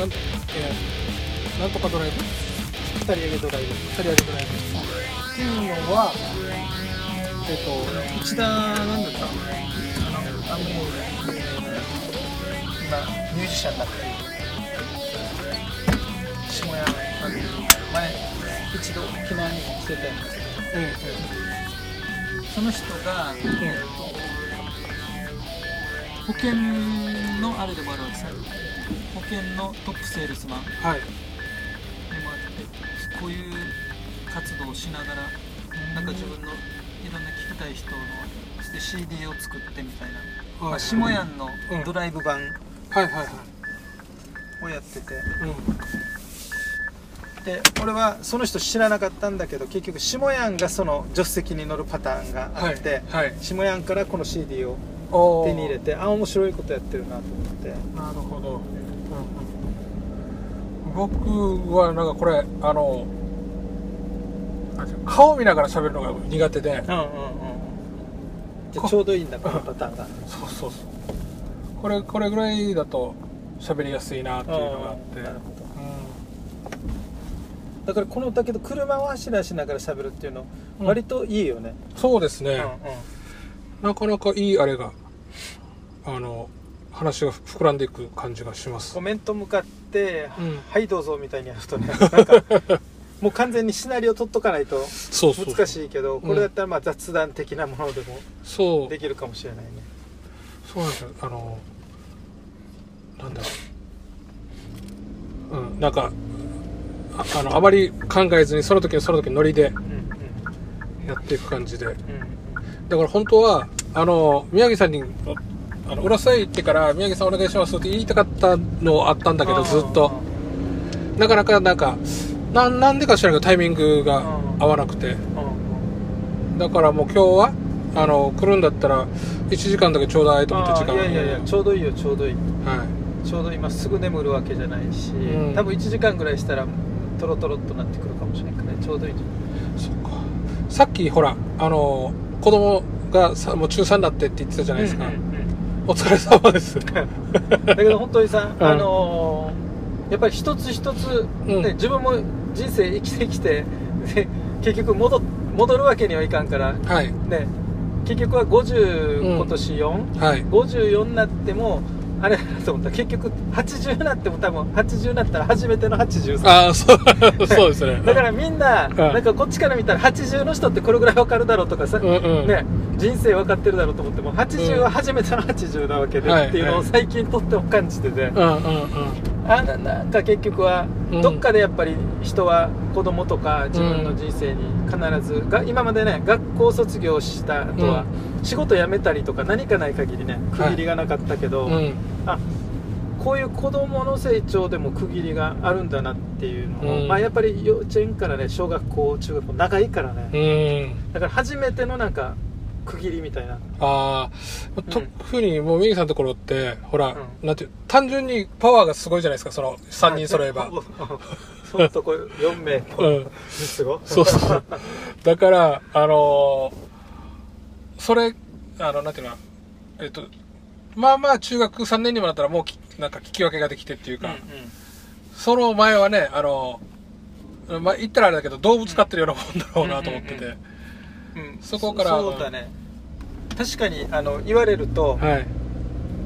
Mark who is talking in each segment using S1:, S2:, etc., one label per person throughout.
S1: なんえーなんとかドライブ。
S2: 二人上げドライブ
S1: 二人上げドライブっていうのはえっ、と
S2: 内田なんだったあの今ミュージシャンになってる下屋あの前一度沖縄に来てたんですけど
S1: うん
S2: その人が、えっと保険のあれでもあるわけさ保険のトップセールスマン。でもあ
S1: はい
S2: ってこういう活動をしながらなんか自分のいろんな聞きたい人ので CD を作ってみたいな、まあ、下屋の
S1: うん。
S2: ドライブ版
S1: はいはいはい。
S2: をやってて、
S1: うん。
S2: で俺はその人知らなかったんだけど結局下屋がその助手席に乗るパターンがあって、
S1: はいはい。
S2: 下屋からこの CD を手に入れてあ面白いことやってるなと思って。
S1: なるほど、僕はなんかこれあのあ顔見ながら喋るのが苦手で。
S2: うんうんうんじゃあちょうどいいんだこのパターンが。
S1: そうそうそう。これこれぐらいだと喋りやすいなっていうのがあって。
S2: うん。なるほどだからこのだけど車を走らしながら喋るっていうの
S1: うん。
S2: 割といいよね、
S1: うんそうですね、
S2: うんうん。
S1: なかなかいいあれがあの話が膨らんでいく感じがします。
S2: コメント向かって「
S1: うん。
S2: はいどうぞ」みたいにやるとねなんかもう完全にシナリオ取っとかないと難しいけど
S1: ん。
S2: これだったらまあ雑談的なものでも
S1: そう。
S2: できるかもしれないね。
S1: そうなんですよ。あのなんだろう。うんなんかああのあまり考えずにその時のその時のノリで
S2: うん。
S1: やっていく感じで。
S2: うんうん。
S1: だから本当はあの宮城さんにあの浦添行ってから宮城さんお願いしますって言いたかったのあったんだけどずっと。なかなかなんかななんでか知らないけどタイミングが合わなくて。
S2: うん。うん
S1: だからもう今日はあの来るんだったら1時間だけちょうだいと思って時間
S2: いやいやいやちょうどいいよちょうどいい。
S1: はい。
S2: ちょうど今すぐ眠るわけじゃないし、
S1: うん。
S2: 多分1時間ぐらいしたらトロトロっとなってくるかもしれないからねちょうどいい。
S1: そっか。さっきほらあの子供がさもう中3になってって言ってたじゃないですか、
S2: うんうんうん
S1: お疲れ様です。
S2: だけど本当にさ、
S1: うん。
S2: あのーやっぱり一つ一つ、
S1: うん。
S2: ね自分も人生生きてきてで結局戻っ戻るわけにはいかんから、
S1: はい。
S2: ね、結局は50、
S1: うん。
S2: 今年4、
S1: はい。
S2: 54になってもあれだと思った。結局80になっても多分80になったら初めての80
S1: ああそうそうですね。
S2: だからみんな、
S1: ん。
S2: なんかこっちから見たら80の人ってこれぐらい分かるだろうとかさ、
S1: うんうん。
S2: ね、人生分かってるだろうと思っても80は初めての80なわけで
S1: はい
S2: っていうのを最近とっても感じてて、あななんか結局は
S1: うん。
S2: どっかでやっぱり人は子供とか自分の人生に必ず、が今までね学校卒業した後は仕事辞めたりとか何かない限りね区切りがなかったけど、
S1: うん。
S2: あこういう子供の成長でも区切りがあるんだなっていうのを、
S1: うん。
S2: まあ、やっぱり幼稚園からね小学校中学校長いからね、
S1: うん。
S2: だから初めてのなんか区切りみたいな。
S1: ああ特にもうミギさんのところってほら、
S2: う
S1: なんていう単純にパワーがすごいじゃないですかその3人揃えば。
S2: そっとこう4名
S1: うん
S2: すご
S1: そうそうだからあのーそれあのなんていうのえっとまあまあ中学3年にもなったらもうきなんか聞き分けができてっていうか、
S2: うんうん
S1: その前はねあのまあ言ったらあれだけど動物飼ってるようなもんだろうなと思ってて、
S2: うんうん
S1: そこから
S2: そうだね確かにあの言われると、
S1: はい。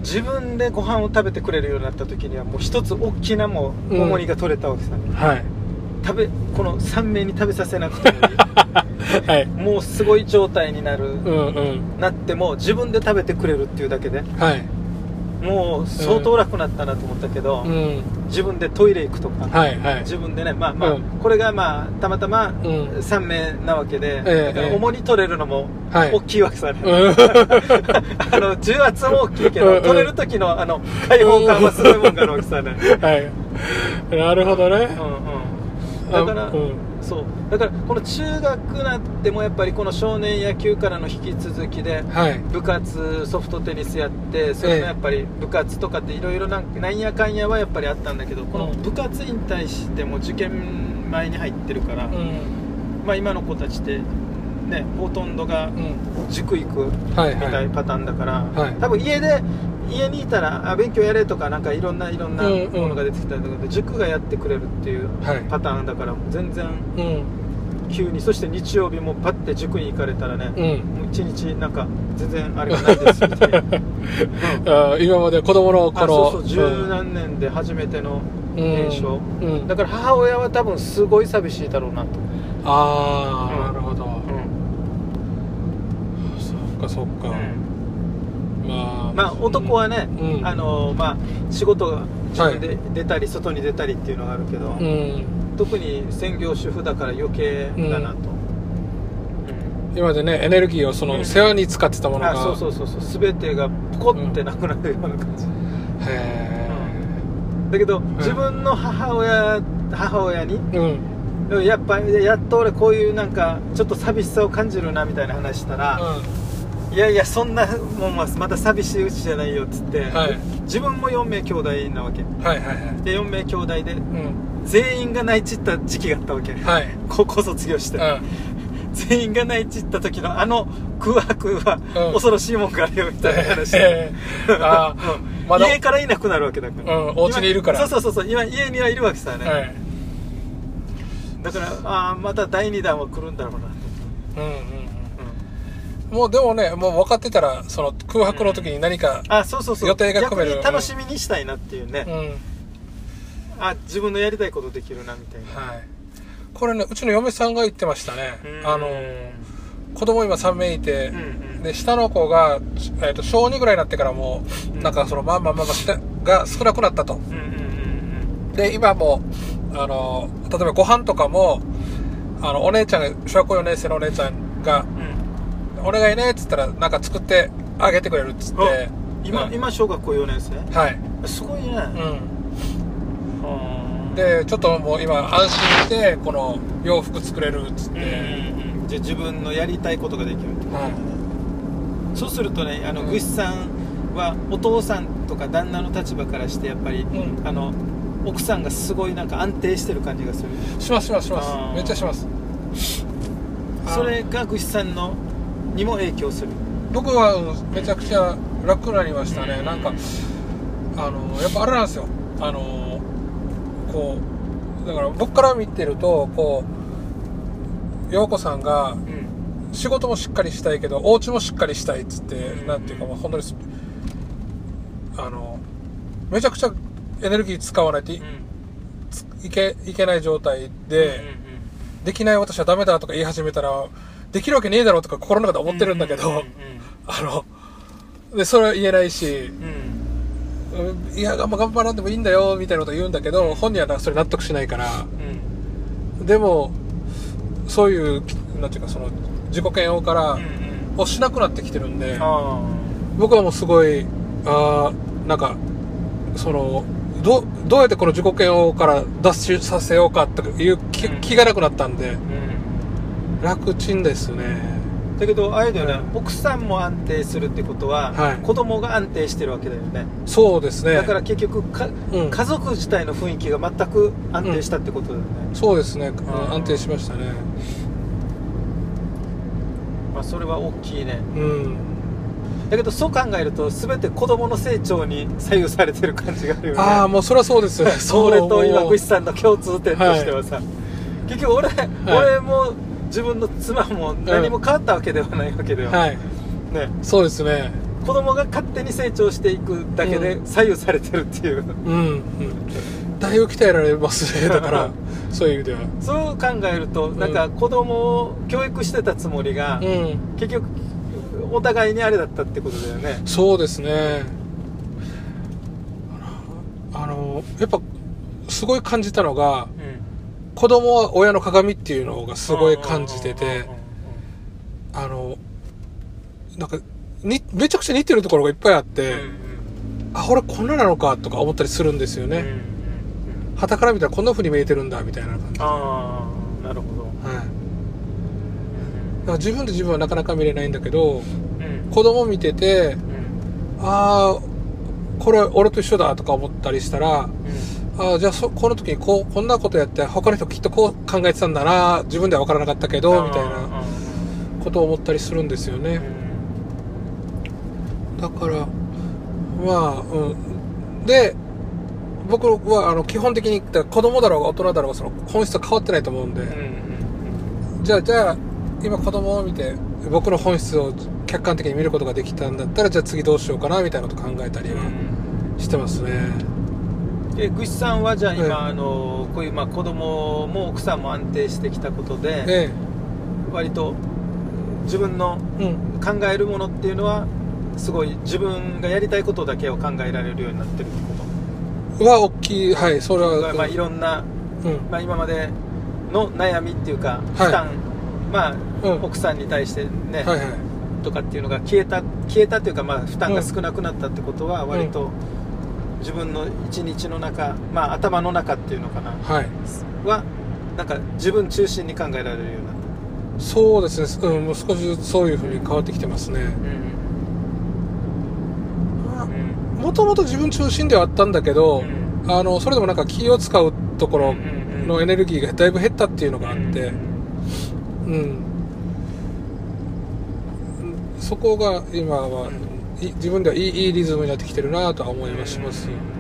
S2: 自分でご飯を食べてくれるようになった時にはもう一つ大きなもう
S1: うん
S2: 重荷が取れたわけさ、
S1: はい。
S2: 食べこの3名に食べさせなくてもいい。
S1: はい。
S2: もうすごい状態になる、
S1: うんうん。
S2: なっても自分で食べてくれるっていうだけで。
S1: はい
S2: もう相当楽になったなと思ったけど、
S1: うん。
S2: 自分でトイレ行くとか、
S1: はいはい。
S2: 自分でねまあまあ、
S1: うん。
S2: これがまあたまたま
S1: ん。
S2: 3名なわけで、
S1: ええ
S2: だから重に取れるのも
S1: はい。
S2: 大きいわけさね、
S1: うん。
S2: あの重圧も大きいけど、
S1: うんうん。
S2: 取れる時のあの開放感はすごいもんがあるわけさね、
S1: はい。なるほどね。
S2: うんうん、だから、
S1: あうん
S2: そう。だからこの中学なってもやっぱりこの少年野球からの引き続きで
S1: はい。
S2: 部活ソフトテニスやってそれもやっぱり部活とかっていろいろなんやかんやはやっぱりあったんだけどこの
S1: うん
S2: 部活引退しても受験前に入ってるから、
S1: うん。
S2: まあ、今の子たちってねほとんどが
S1: うん。
S2: 塾行く
S1: はい
S2: みた
S1: はいい
S2: パターンだから、
S1: はい。
S2: 多分家で家にいたらあ勉強やれとかなんかいろんないろんな
S1: うんうん。
S2: ものが出てきたんだけど、塾がやってくれるっていう
S1: はい。
S2: パターンだから全然
S1: うん。
S2: 急にそして日曜日もパッて塾に行かれたらね、
S1: うん。
S2: もう一日なんか全然あれがないですみたいな、うん
S1: 今まで子供の
S2: あ
S1: 頃
S2: そうそう十何年で初めての
S1: うん。
S2: 現象、
S1: うん。うん
S2: だから母親は多分すごい寂しいだろうなと、
S1: ああ、
S2: うん
S1: なるほど、そっかそっか、まあ
S2: まあ男はね、
S1: うん。
S2: あのまあ、仕事が自分で出たり、外に出たりっていうのがあるけど、
S1: うん。
S2: 特に専業主婦だから余計だなと、
S1: 今までねエネルギーをその
S2: うん。
S1: 世話に使ってたものが、
S2: あそうそうそうそう。全てがポコってなくなるような感じ、
S1: へ
S2: だけど、自分の母親母親に
S1: えうん。
S2: やっぱやっと俺こういうなんかちょっと寂しさを感じるなみたいな話したら、いやいやそんなもんはまた寂しいうちじゃないよっつって、
S1: はい。
S2: 自分も4名兄弟なわけ。
S1: うんはいはいはい。
S2: で4名兄弟で
S1: うん。
S2: 全員が泣いちった時期があったわけ、
S1: はい。
S2: 高校卒業して、
S1: うん。
S2: 全員が泣いちった時のあの空白は
S1: うん。
S2: 恐ろしいもんがあるよみたいな話、うん。
S1: ーまだ。
S2: 家からいなくなるわけだから、
S1: うんお家にいるから。
S2: 今そうそうそうそう。今家にはいるわけさね、
S1: はい。
S2: だからああまた第2弾は来るんだろうな
S1: うんうんもうでもねもう分かってたらその空白の時に何か、
S2: あそうそうそう。
S1: 予定が組める。
S2: 逆に楽しみにしたいなっていうね、
S1: うん。
S2: あ自分のやりたいことできるなみたいな。
S1: はい。これねうちの嫁さんが言ってましたね。
S2: うん。
S1: あの子供今3名いて、
S2: うんうん。
S1: で下の子が、えー、と小2ぐらいになってからもうなんかそのまあまあまあまあ下が少なくなったと。
S2: うんうんうん
S1: で今もうあの例えばご飯とかもあのお姉ちゃんが小学校4年生のお姉ちゃんが
S2: うんうん「
S1: お願いね」っつったらなんか作ってあげてくれるっつって。
S2: あ今、
S1: うん。
S2: 今小学校4年生？
S1: はい、
S2: すごいね、
S1: うん、
S2: うんで、
S1: でちょっともう今安心してこの洋服作れるっつって、
S2: うん、じゃあ自分のやりたいことができるってことだね、
S1: は
S2: そうするとねあの、
S1: うん。
S2: ぐしさんはお父さんとか旦那の立場からしてやっぱり、
S1: うん。
S2: あの奥さんがすごいなんか安定してる感じがする。
S1: しますしますします。めっちゃします。
S2: それがぐしさんのにも影響する。
S1: 僕はうんめちゃくちゃ楽になりましたね、なんかあのやっぱあれなんですよ。あのこうだから僕から見てるとこう陽子さんが
S2: うん。
S1: 仕事もしっかりしたいけどお家もしっかりしたいっつって、
S2: うん。
S1: なんていうかまあ本当にすあのめちゃくちゃエネルギー使わないとい,、いけいけない状態で、できない私はダメだとか言い始めたらできるわけねえだろうとか心の中で思ってるんだけど、あのでそれは言えないし
S2: うん。
S1: いや頑張頑張らんでもいいんだよみたいなこと言うんだけど本人はそれ納得しないから
S2: うん。
S1: でもそういうなんていうかその自己嫌悪から
S2: うんうん。
S1: をしなくなってきてるんで
S2: あ
S1: 僕はもうすごいあーなんかそのどどうやってこの自己嫌悪から脱出させようかという気がなくなったんで
S2: あうん
S1: 楽ちんですね。
S2: だけどあれだよね、
S1: うん
S2: 奥さんも安定するってことは、
S1: はい。
S2: 子供が安定してるわけだよね。
S1: そうですね。
S2: だから結局か、
S1: うん。
S2: 家族自体の雰囲気が全く安定したってことだよね、
S1: そうですね、うん
S2: ん
S1: 安定しましたね。
S2: まあ、それは大きいね。
S1: うん。
S2: だけどそう考えると全て子供の成長に左右されてる感じがあるよね。
S1: ああもうそれはそうですよ
S2: それと今
S1: もう
S2: グシさんの共通点としてはさ、結局俺、俺も自分の妻も何も変わったわけではないわけだよ、
S1: はい。
S2: ね、
S1: そうですね。
S2: 子供が勝手に成長していくだけで
S1: う
S2: 左右されてるっていう、
S1: うん、うん、だいぶ鍛えられますね。だからそういう意味では。
S2: そう考えるとなんか子供を教育してたつもりが、
S1: うん。
S2: 結局お互いにあれだったってことだよね。
S1: そうですね。あのやっぱすごい感じたのが
S2: うん
S1: 子供は親の鏡っていうのがすごい感じててあのなんかにめちゃくちゃ似てるところがいっぱいあって、あ俺こんななのかとか思ったりするんですよね、旗から見たらこんな風に見えてるんだみたいな感じはい
S2: ああなるほど。
S1: だから自分で自分はなかなか見れないんだけど
S2: うん。
S1: 子供見てて
S2: うん。
S1: ああこれ俺と一緒だとか思ったりしたら
S2: うん
S1: ああじゃあそこの時にこうこんなことやって他の人きっとこう考えてたんだな自分では分からなかったけどみたいなことを思ったりするんですよね。だからまあ、うん。で、僕は、あの、基本的に、子供だろうが大人だろうが、その、本質は変わってないと思うんで、じゃあ、じゃあ、今子供を見て、僕の本質を客観的に見ることができたんだったら、じゃあ次どうしようかな、みたいなこと考えたりはしてますね。
S2: えぐしさんはじゃあ今、
S1: ええ。
S2: あのこういうまあ子供も奥さんも安定してきたことで、
S1: え
S2: 割と自分の。考えるものっていうのはすごい自分がやりたいことだけを考えられるようになってるってこ
S1: は、大きい、はい、それ
S2: と
S1: は、
S2: が、まあ、いろんな、
S1: うん。
S2: まあ、今までの悩みっていうか
S1: はい。
S2: 負担、まあ、
S1: うん。
S2: 奥さんに対してね、
S1: はいはい。
S2: とかっていうのが消えた消えたっていうか、まあ、負担が少なくなったってことは割と自分の一日の中、まあ、頭の中っていうのかな。
S1: はい。
S2: はなんか自分中心に考えられるようになっ
S1: そうですね、うん、もう少しずつそういう風に変わってきてますね。
S2: た、
S1: もともと自分中心ではあったんだけど、
S2: う
S1: あの、それでもなんか気を使うところ
S2: うん
S1: のエネルギーがだいぶ減ったっていうのがあって、うん。そこが今は、い自分ではいいいいリズムになってきてるなとは思いはします。うん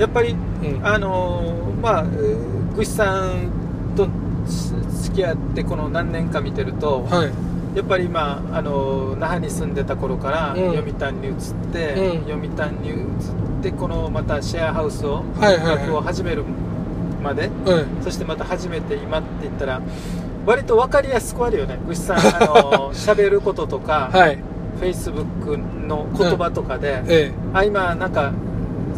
S2: やっぱり、
S1: うん
S2: あのーまあえーグシさんと付き合ってこの何年か見てると、
S1: はい。
S2: やっぱり今、あの那覇に住んでた頃から
S1: うん
S2: 読谷に移って、
S1: うん
S2: 読谷に移ってこのまたシェアハウスを
S1: はいはい
S2: を始めるまで、
S1: うん。
S2: そしてまた初めて今って言ったら割と分かりやすくあるよね。ぐしさんあの 喋ることとか、
S1: はい。
S2: フェイスブックの言葉とかで、
S1: ええ。
S2: あ今なんか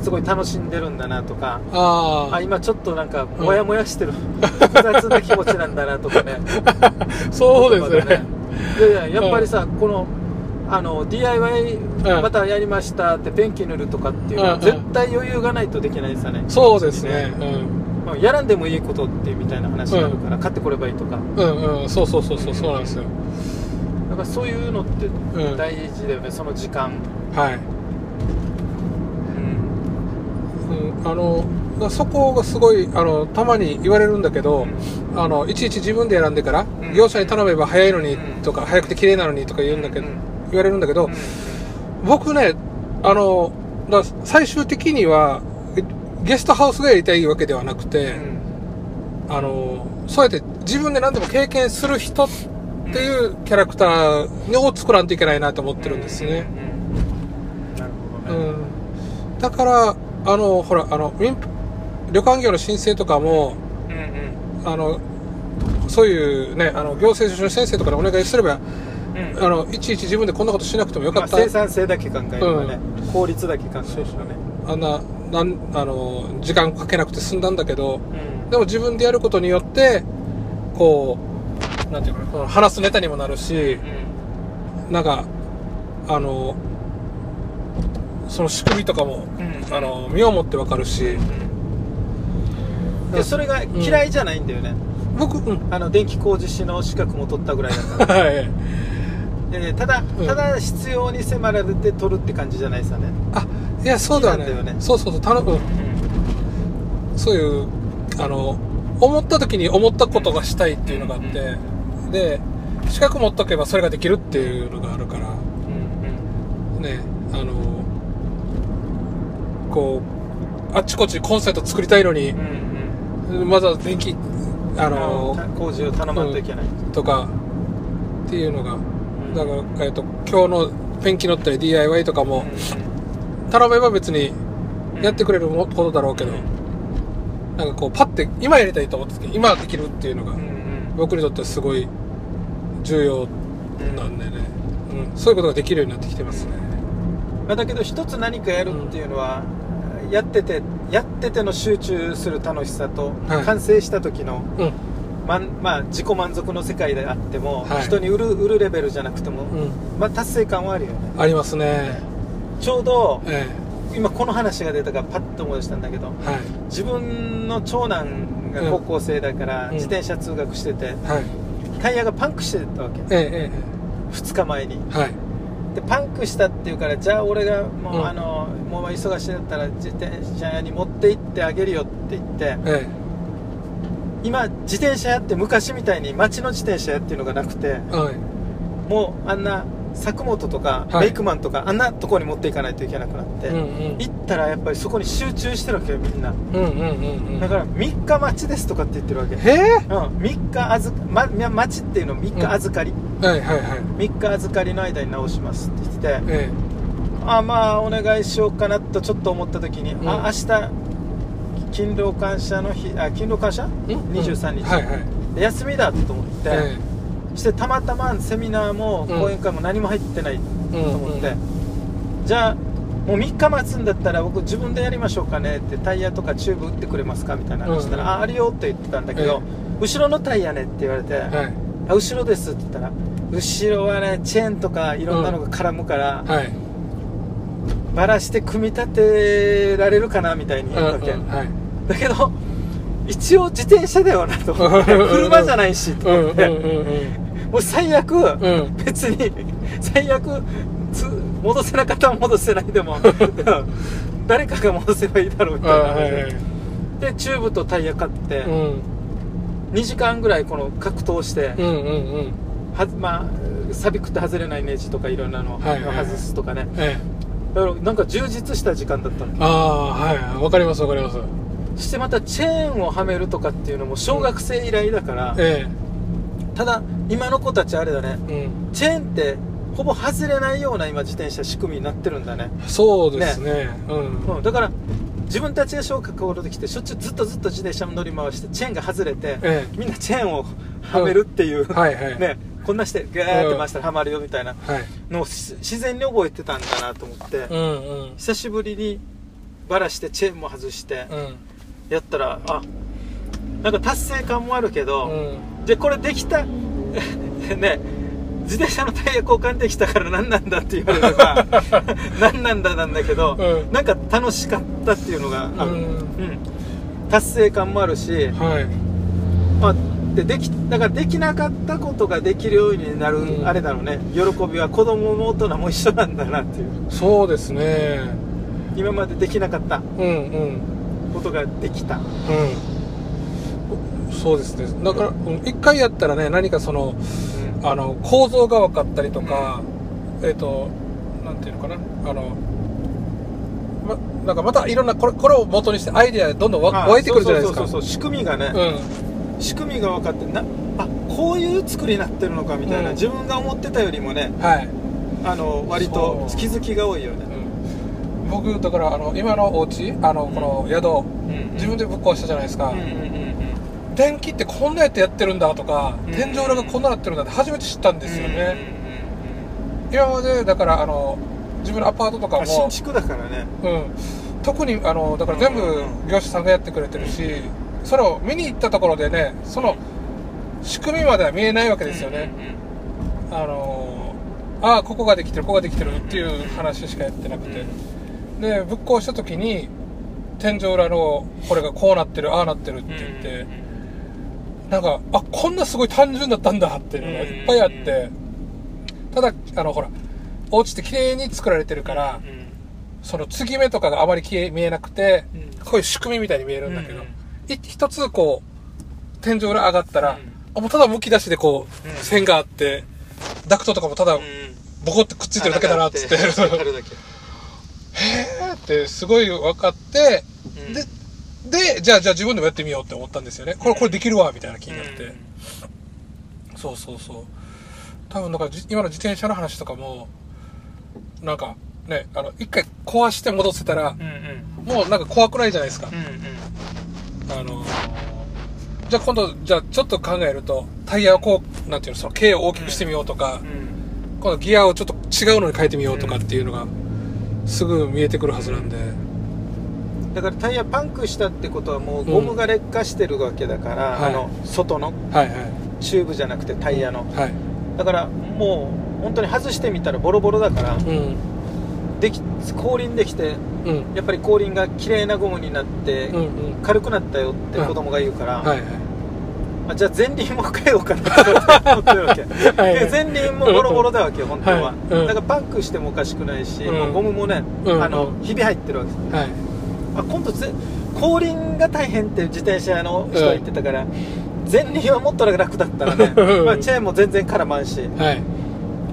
S2: すごい楽しんでるんだなとか
S1: あ
S2: あ今ちょっとなんかモヤモヤしてる、複雑な気持ちなんだなとかね。
S1: あ、そうです
S2: 言葉
S1: ね。
S2: いやいややっぱりさ、このあの DIY
S1: うん。
S2: またやりましたってペンキ塗るとかっていうのは
S1: うん
S2: 絶対余裕がないとできないですよね。
S1: そうですね。
S2: まあやらんでもいいことってみたいな話があるから、買ってこればいいとか。
S1: うん。うんうん。そうそうそうそう、そうなんですよ。
S2: だからそういうのって
S1: ん。
S2: 大事だよね、その時間。
S1: はい。
S2: うん。
S1: うん、あのだそこがすごいあのたまに言われるんだけど、あのいちいち自分で選んでから、
S2: うん。
S1: 業者に頼めば早いのに
S2: うん。
S1: とか、早くて綺麗なのにとか言うんだけど、
S2: うん。
S1: 言われるんだけど、
S2: うん。
S1: 僕ねあのだ最終的にはゲストハウスがやりたいわけではなくて、あのそうやって自分で何でも経験する人っていうキャラクターを作らんといけないなと思ってるんですね。
S2: うんね、
S1: うん、だから、あの、ほら、あの、民旅館業の申請とかも、
S2: うんうん。
S1: あの、そういうね、あの、行政書の先生とかにお願いすれば、
S2: うん。
S1: あの、いちいち自分でこんなことしなくてもよか
S2: まあ、
S1: った。
S2: 生産性だけ考えればね、効率だけ考えればね。
S1: あんな、なん、あの、時間かけなくて済んだんだけど、
S2: うん。
S1: でも自分でやることによって、こう、なんていうかなこの話すネタにもなるし、なんか、あの、その仕組みとかも、
S2: うん。
S1: あの、身をもってわかるし、
S2: うん。でそれが嫌いじゃないんだよね、
S1: 僕、うん。
S2: あの電気工事士の資格も取ったぐらいだから。
S1: はい。
S2: でただ
S1: うん。
S2: ただ必要に迫られて取るって感じじゃないですよね、
S1: あ、いや、そうだよね。
S2: ね。
S1: そうそうそう、頼む。そういう、あの、思った時に思ったことがしたいっていうのがあって、で、資格持っとけばそれができるっていうのがあるから、
S2: うん
S1: ね、あの、こう、あっちこっちコンセント作りたいのに
S2: うんう、ん。
S1: まずは電気、あ
S2: あ
S1: の、
S2: 工事を頼まんといけない、
S1: とか、っていうのが、だから、えっ、と、今日のペンキ乗ったり DIY とかも、頼めば別にやってくれるもことだろうけど、なんかこう、パッて、今やりたいと思ってたけど、今できるっていうのが僕にとってはすごい重要なんでね、うん、そういうことができるようになってきてますね。
S2: まあ、だけど一つ何かやるっていうのは、やっててやってての集中する楽しさと、
S1: はい。
S2: 完成した時の、
S1: うん、
S2: まんまあ、自己満足の世界であっても、
S1: はい。
S2: 人に売る売るレベルじゃなくても、
S1: うん、
S2: まあ、達成感はあるよね。
S1: ありますね。
S2: ちょうど
S1: え
S2: 今この話が出たからパッと思い出したんだけど
S1: えはい。
S2: 自分の長男が高校生だから
S1: うん
S2: 自転車通学してて、
S1: はい。
S2: タイヤがパンクしてたわけ
S1: ええ
S2: 2日前に
S1: ええはい。
S2: でパンクしたっていうからじゃあ俺がもう、
S1: うん
S2: あのもう忙しいだったら自転車屋に持って行ってあげるよって言って
S1: え
S2: 今自転車屋って昔みたいに街の自転車屋っていうのがなくて。もうあんな作本とか、
S1: はい。
S2: メイクマンとかあんなとこに持っていかないといけなくなって、
S1: うんうん。
S2: 行ったらやっぱりそこに集中してるわけよみんな。
S1: うんうんうんうん
S2: だから3日待ちですとかって言ってるわけ、
S1: へえ
S2: うん、3日預か、ま、み待ちっていうの3日預かり、
S1: はいはいはい。
S2: 3日預かりの間に直しますって言ってて
S1: え
S2: あまあお願いしようかなとちょっと思った時に、
S1: うん。
S2: あ明日勤労感謝の日あ勤労感謝、
S1: えうん。
S2: 23日、
S1: はいはい。
S2: で休みだと思って、
S1: え
S2: そしてたまたまセミナーも
S1: うん
S2: 講演会も何も入ってない
S1: え
S2: と思って、じゃあもう3日待つんだったら僕自分でやりましょうかねってタイヤとかチューブ打ってくれますかみたいな話したら、
S1: うん。
S2: ああるよって言ってたんだけど、後ろのタイヤねって言われて、
S1: はい。
S2: あ後ろですって言ったら後ろはねチェーンとかいろんなのが絡むから、
S1: はい。
S2: バラして組み立てられるかなみたいに言うわけ、
S1: うんうんはい。
S2: だけど一応自転車だよなと思って車じゃないしと
S1: うんうん
S2: 思って、
S1: うん
S2: もう最悪、
S1: うん。
S2: 別に最悪つ戻せなかったら戻せないでも 誰かが戻せばいいだろうみ
S1: あ
S2: たいな話
S1: はいはい。
S2: でチューブとタイヤ買って、
S1: うん。
S2: 2時間ぐらいこの格闘して、
S1: うんうんうん。
S2: はまあ錆びくって外れないネジとかいろんなのを
S1: はいはい。はい
S2: 外すとかね、
S1: ええ。
S2: だからなんか充実した時間だったの。
S1: ああはいわかりますわかります。
S2: そしてまたチェーンをはめるとかっていうのも小学生以来だから、
S1: え
S2: ただ今の子たちあれだね。
S1: えうん。
S2: チェーンってほぼ外れないような今自転車仕組みになってるんだね、
S1: そうですね。うん。
S2: うん、だから自分たちが小学校の時ってしょっちゅうずっとずっと自転車乗り回してチェーンが外れて、
S1: え
S2: みんなチェーンをはめるっていう、
S1: えはいはい。
S2: ね。こんなしてガーって回したらはまるよみたいな
S1: はい。
S2: のをし自然に覚えてたんだなと思って、
S1: うんうん。
S2: 久しぶりにバラしてチェーンも外して
S1: うん。
S2: やったらあなんか達成感もあるけど、
S1: うん
S2: でこれできた ね自転車のタイヤ交換できたから何なんだって言われれば 何なんだなんだけど、
S1: うん。
S2: なんか楽しかったっていうのがある、
S1: うん。
S2: うん。達成感もあるし、
S1: はい。
S2: あでできだからできなかったことができるようになる、
S1: うん。
S2: あれだろうね。喜びは子供も大人も一緒なんだなっていう。
S1: そうですね。
S2: 今までできなかった
S1: うんうん。
S2: ことができた。
S1: うんそうですね。だからうん一回やったらね何かそのあの構造が分かったりとか、えっ、となんていうのかな。あのまなんかまたいろんなこれこれを元にしてアイデアどんどん湧いてくるじゃないですか。
S2: そうそうそう仕組みがね、
S1: うん。
S2: 仕組みが分かってなあこういう作りになってるのかみたいな、
S1: うん。
S2: 自分が思ってたよりもね
S1: はい、
S2: あの割と気づきが多いよね。
S1: うん、僕だからあの今のお家あのこの宿、
S2: うん。
S1: 自分でぶっ壊したじゃないですか、
S2: うんうんうん
S1: 電気ってこんなやってやってるんだとか、
S2: うん。
S1: 天井裏がこんななってるんだって初めて知ったん
S2: うん
S1: ですよね、今までだからあの自分のアパートとか
S2: うんうん新
S1: も、
S2: 築だからね。
S1: うん、特にあのだから全部業者さんがやってくれてるし、それを見に行ったところでねその仕組みまでは見えないわけですよね、あのああここができてるここができてるっていう話しかやってなくて、でぶっ壊した時に天井裏のこれがこうなってるああなってるって言って、なんかあこんなすごい単純だったんだっていうのがいっぱいあって、ただあのほらお家って綺麗に作られてるから、その継ぎ目とかがあまり見えなくて、
S2: うん。
S1: こういう仕組みみたいに見えるんだけど、一つこう天井裏上がったら、
S2: うん。
S1: あもうただむき出しでこう、
S2: うん。
S1: 線があってダクトとかもただボコってくっついてるだけだなっつって、へ
S2: 穴があって
S1: すごい分かって、
S2: うん。
S1: ででじゃあじゃあ自分でもやってみようって思ったんですよね。これこれできるわみたいな気になって、そうそうそう。多分だからじ今の自転車の話とかもなんかねあの一回壊して戻せたら
S2: うんうん。
S1: もうなんか怖くないじゃないですか。
S2: うんうん。
S1: あのじゃあ今度じゃあちょっと考えるとタイヤをこうなんていうのその径を大きくしてみようとか、
S2: うん。
S1: 今度ギアをちょっと違うのに変えてみようとかっていうのがすぐ見えてくるはずなんで、
S2: だからタイヤパンクしたってことはもうゴムが劣化してるわけだから、
S1: はい。
S2: あの外の
S1: はいはい。
S2: チューブじゃなくてタイヤの。
S1: はい。
S2: だからもう本当に外してみたらボロボロだから
S1: うん。
S2: でき後輪できて
S1: うん。
S2: やっぱり後輪が綺麗なゴムになって
S1: うんうん。
S2: 軽くなったよって子供が言うから、
S1: はいはい。
S2: あじゃあ前輪も変えようかなと思ってるわけ。
S1: はい
S2: で前輪もボロボロだわけよ本当は、
S1: はい。うん。
S2: だからパンクしてもおかしくないし、
S1: うん。
S2: もうゴムもね、
S1: うん。
S2: あのひび入ってるわけ。です
S1: はい
S2: あ今度ぜ後輪が大変って自転車の人は言ってたから、前輪はもっと楽だったらね、
S1: うん。
S2: まあ、チェーンも全然絡まんし
S1: はい。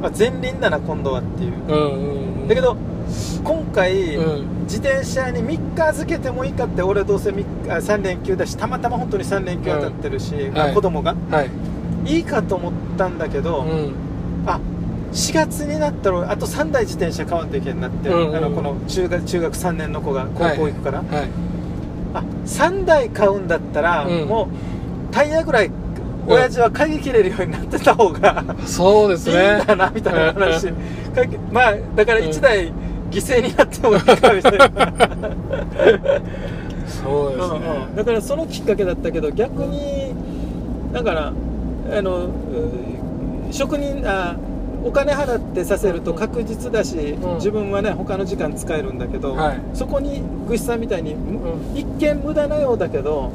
S2: あ前輪だな今度はっていう。
S1: うんうんうん
S2: だけど今回、
S1: うん。
S2: 自転車に3日預けてもいいかって俺どうせ 3, あ3連休だしたまたま本当に3連休当たってるし、
S1: はい。
S2: 子供が
S1: はい。
S2: い。いかと思ったんだけど、
S1: うん。
S2: あ4月になったらあと3台自転車買わんといけんなって、
S1: うんうんうん。
S2: あのこの中学中学3年の子が高校行くから、
S1: はい。
S2: あ3台買うんだったら、
S1: うん。
S2: もうタイヤぐらい親父は買い切れるようになってた方が、
S1: そうです
S2: いい
S1: ね
S2: んだなみたいな話。まあだから1台犠牲になってもいいかみたいな、
S1: そうです
S2: うんうん。
S1: ね
S2: だからそのきっかけだったけど逆にだからあのう職人あお金払ってさせると確実だし、
S1: うん。
S2: 自分はね他の時間使えるんだけど、
S1: はい。
S2: そこに具志さんみたいに、む
S1: うん。
S2: 一見無駄なようだけど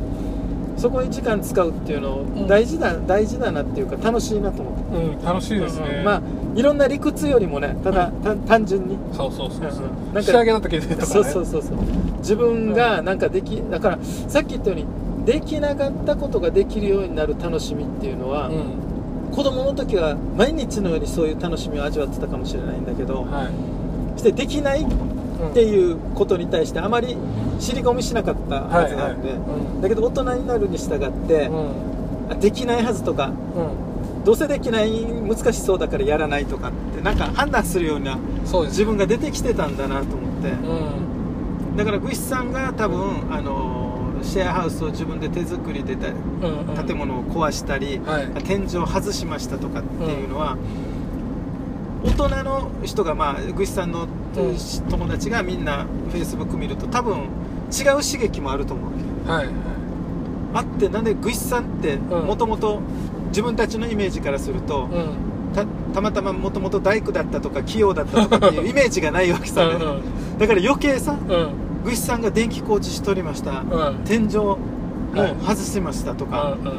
S2: そこに時間使うっていうの
S1: ん。
S2: 大事だ、大事だなっていうか楽しいなと思って。
S1: うん楽しいですね。
S2: うん。まあいろんな理屈よりもねただ、た単純に。
S1: そうそうそうそう。
S2: うん。うんなんか
S1: 仕上げの時にとかね。
S2: そうそうそうそう。自分がなんかできだからさっき言ったようにできなかったことができるようになる楽しみっていうのは、
S1: うん
S2: 子供の時は毎日のようにそういう楽しみを味わってたかもしれないんだけど、
S1: はい
S2: そしてできないっていうことに対してあまり尻込みしなかったはずなんで、
S1: はいはい。うん。
S2: だけど大人になるに従って、
S1: うん。
S2: あできないはずとか
S1: う
S2: どうせできない難しそうだからやらないとかってなんか判断するような自分が出てきてたんだなと思って、
S1: うん。
S2: だからグイスさんが多分あのシェアハウスを自分で手作りでた
S1: うんうん。
S2: 建物を壊したり、
S1: はい。
S2: 天井を外しましたとかっていうのは、大人の人がまあグイスさんの
S1: うん
S2: 友達がみんなフェイスブック見ると多分違う刺激もあると思うわけ。
S1: はい
S2: あってなんでグイスさんって
S1: うん。
S2: もともと自分たちのイメージからすると、
S1: うん。
S2: たたまたまもともと大工だったとか器用だったとかっていうイメージがないわけさ、ね
S1: うん。
S2: だから余計さ
S1: うん
S2: グイスさんが電気工事しとりました、
S1: うん。
S2: 天井も
S1: はい。
S2: 外しましたとか、
S1: うんう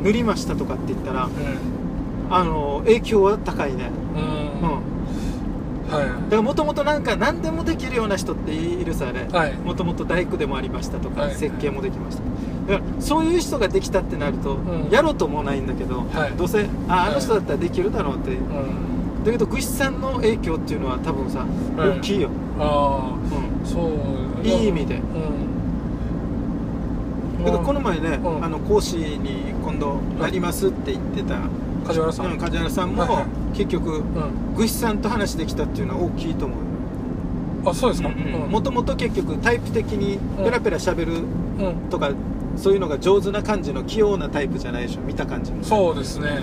S1: ん。
S2: 塗りましたとかって言ったら
S1: うん。
S2: あの影響は高いね。
S1: うん。
S2: うん。
S1: はい。
S2: だからもともとなんか何でもできるような人っているさね。
S1: はい。
S2: もともと大工でもありましたとか、
S1: はい。
S2: 設計もできました。だからそういう人ができたってなると、
S1: ん。
S2: やろうともないんだけど、
S1: はい。
S2: どうせああの人だったらできるだろうって、
S1: う。ん。
S2: だけどグイスさんの影響っていうのは多分さ、
S1: はい。
S2: 大きいよ、
S1: あ
S2: う
S1: あそう。
S2: いい意味で。
S1: うん。
S2: ん、だけどこの前ね、
S1: うん。
S2: あの講師に今度なりますって言ってた、
S1: 梶原さ
S2: うんん梶原さんも、
S1: はいはい。
S2: 結局
S1: うん。
S2: グイスさんと話できたっていうのは大きいと思う。
S1: あそうですか。
S2: もともと結局タイプ的にペラペラしゃべる
S1: うん。
S2: とか、そういうのが上手な感じの器用なタイプじゃないでしょ。見た感じも
S1: そうですね。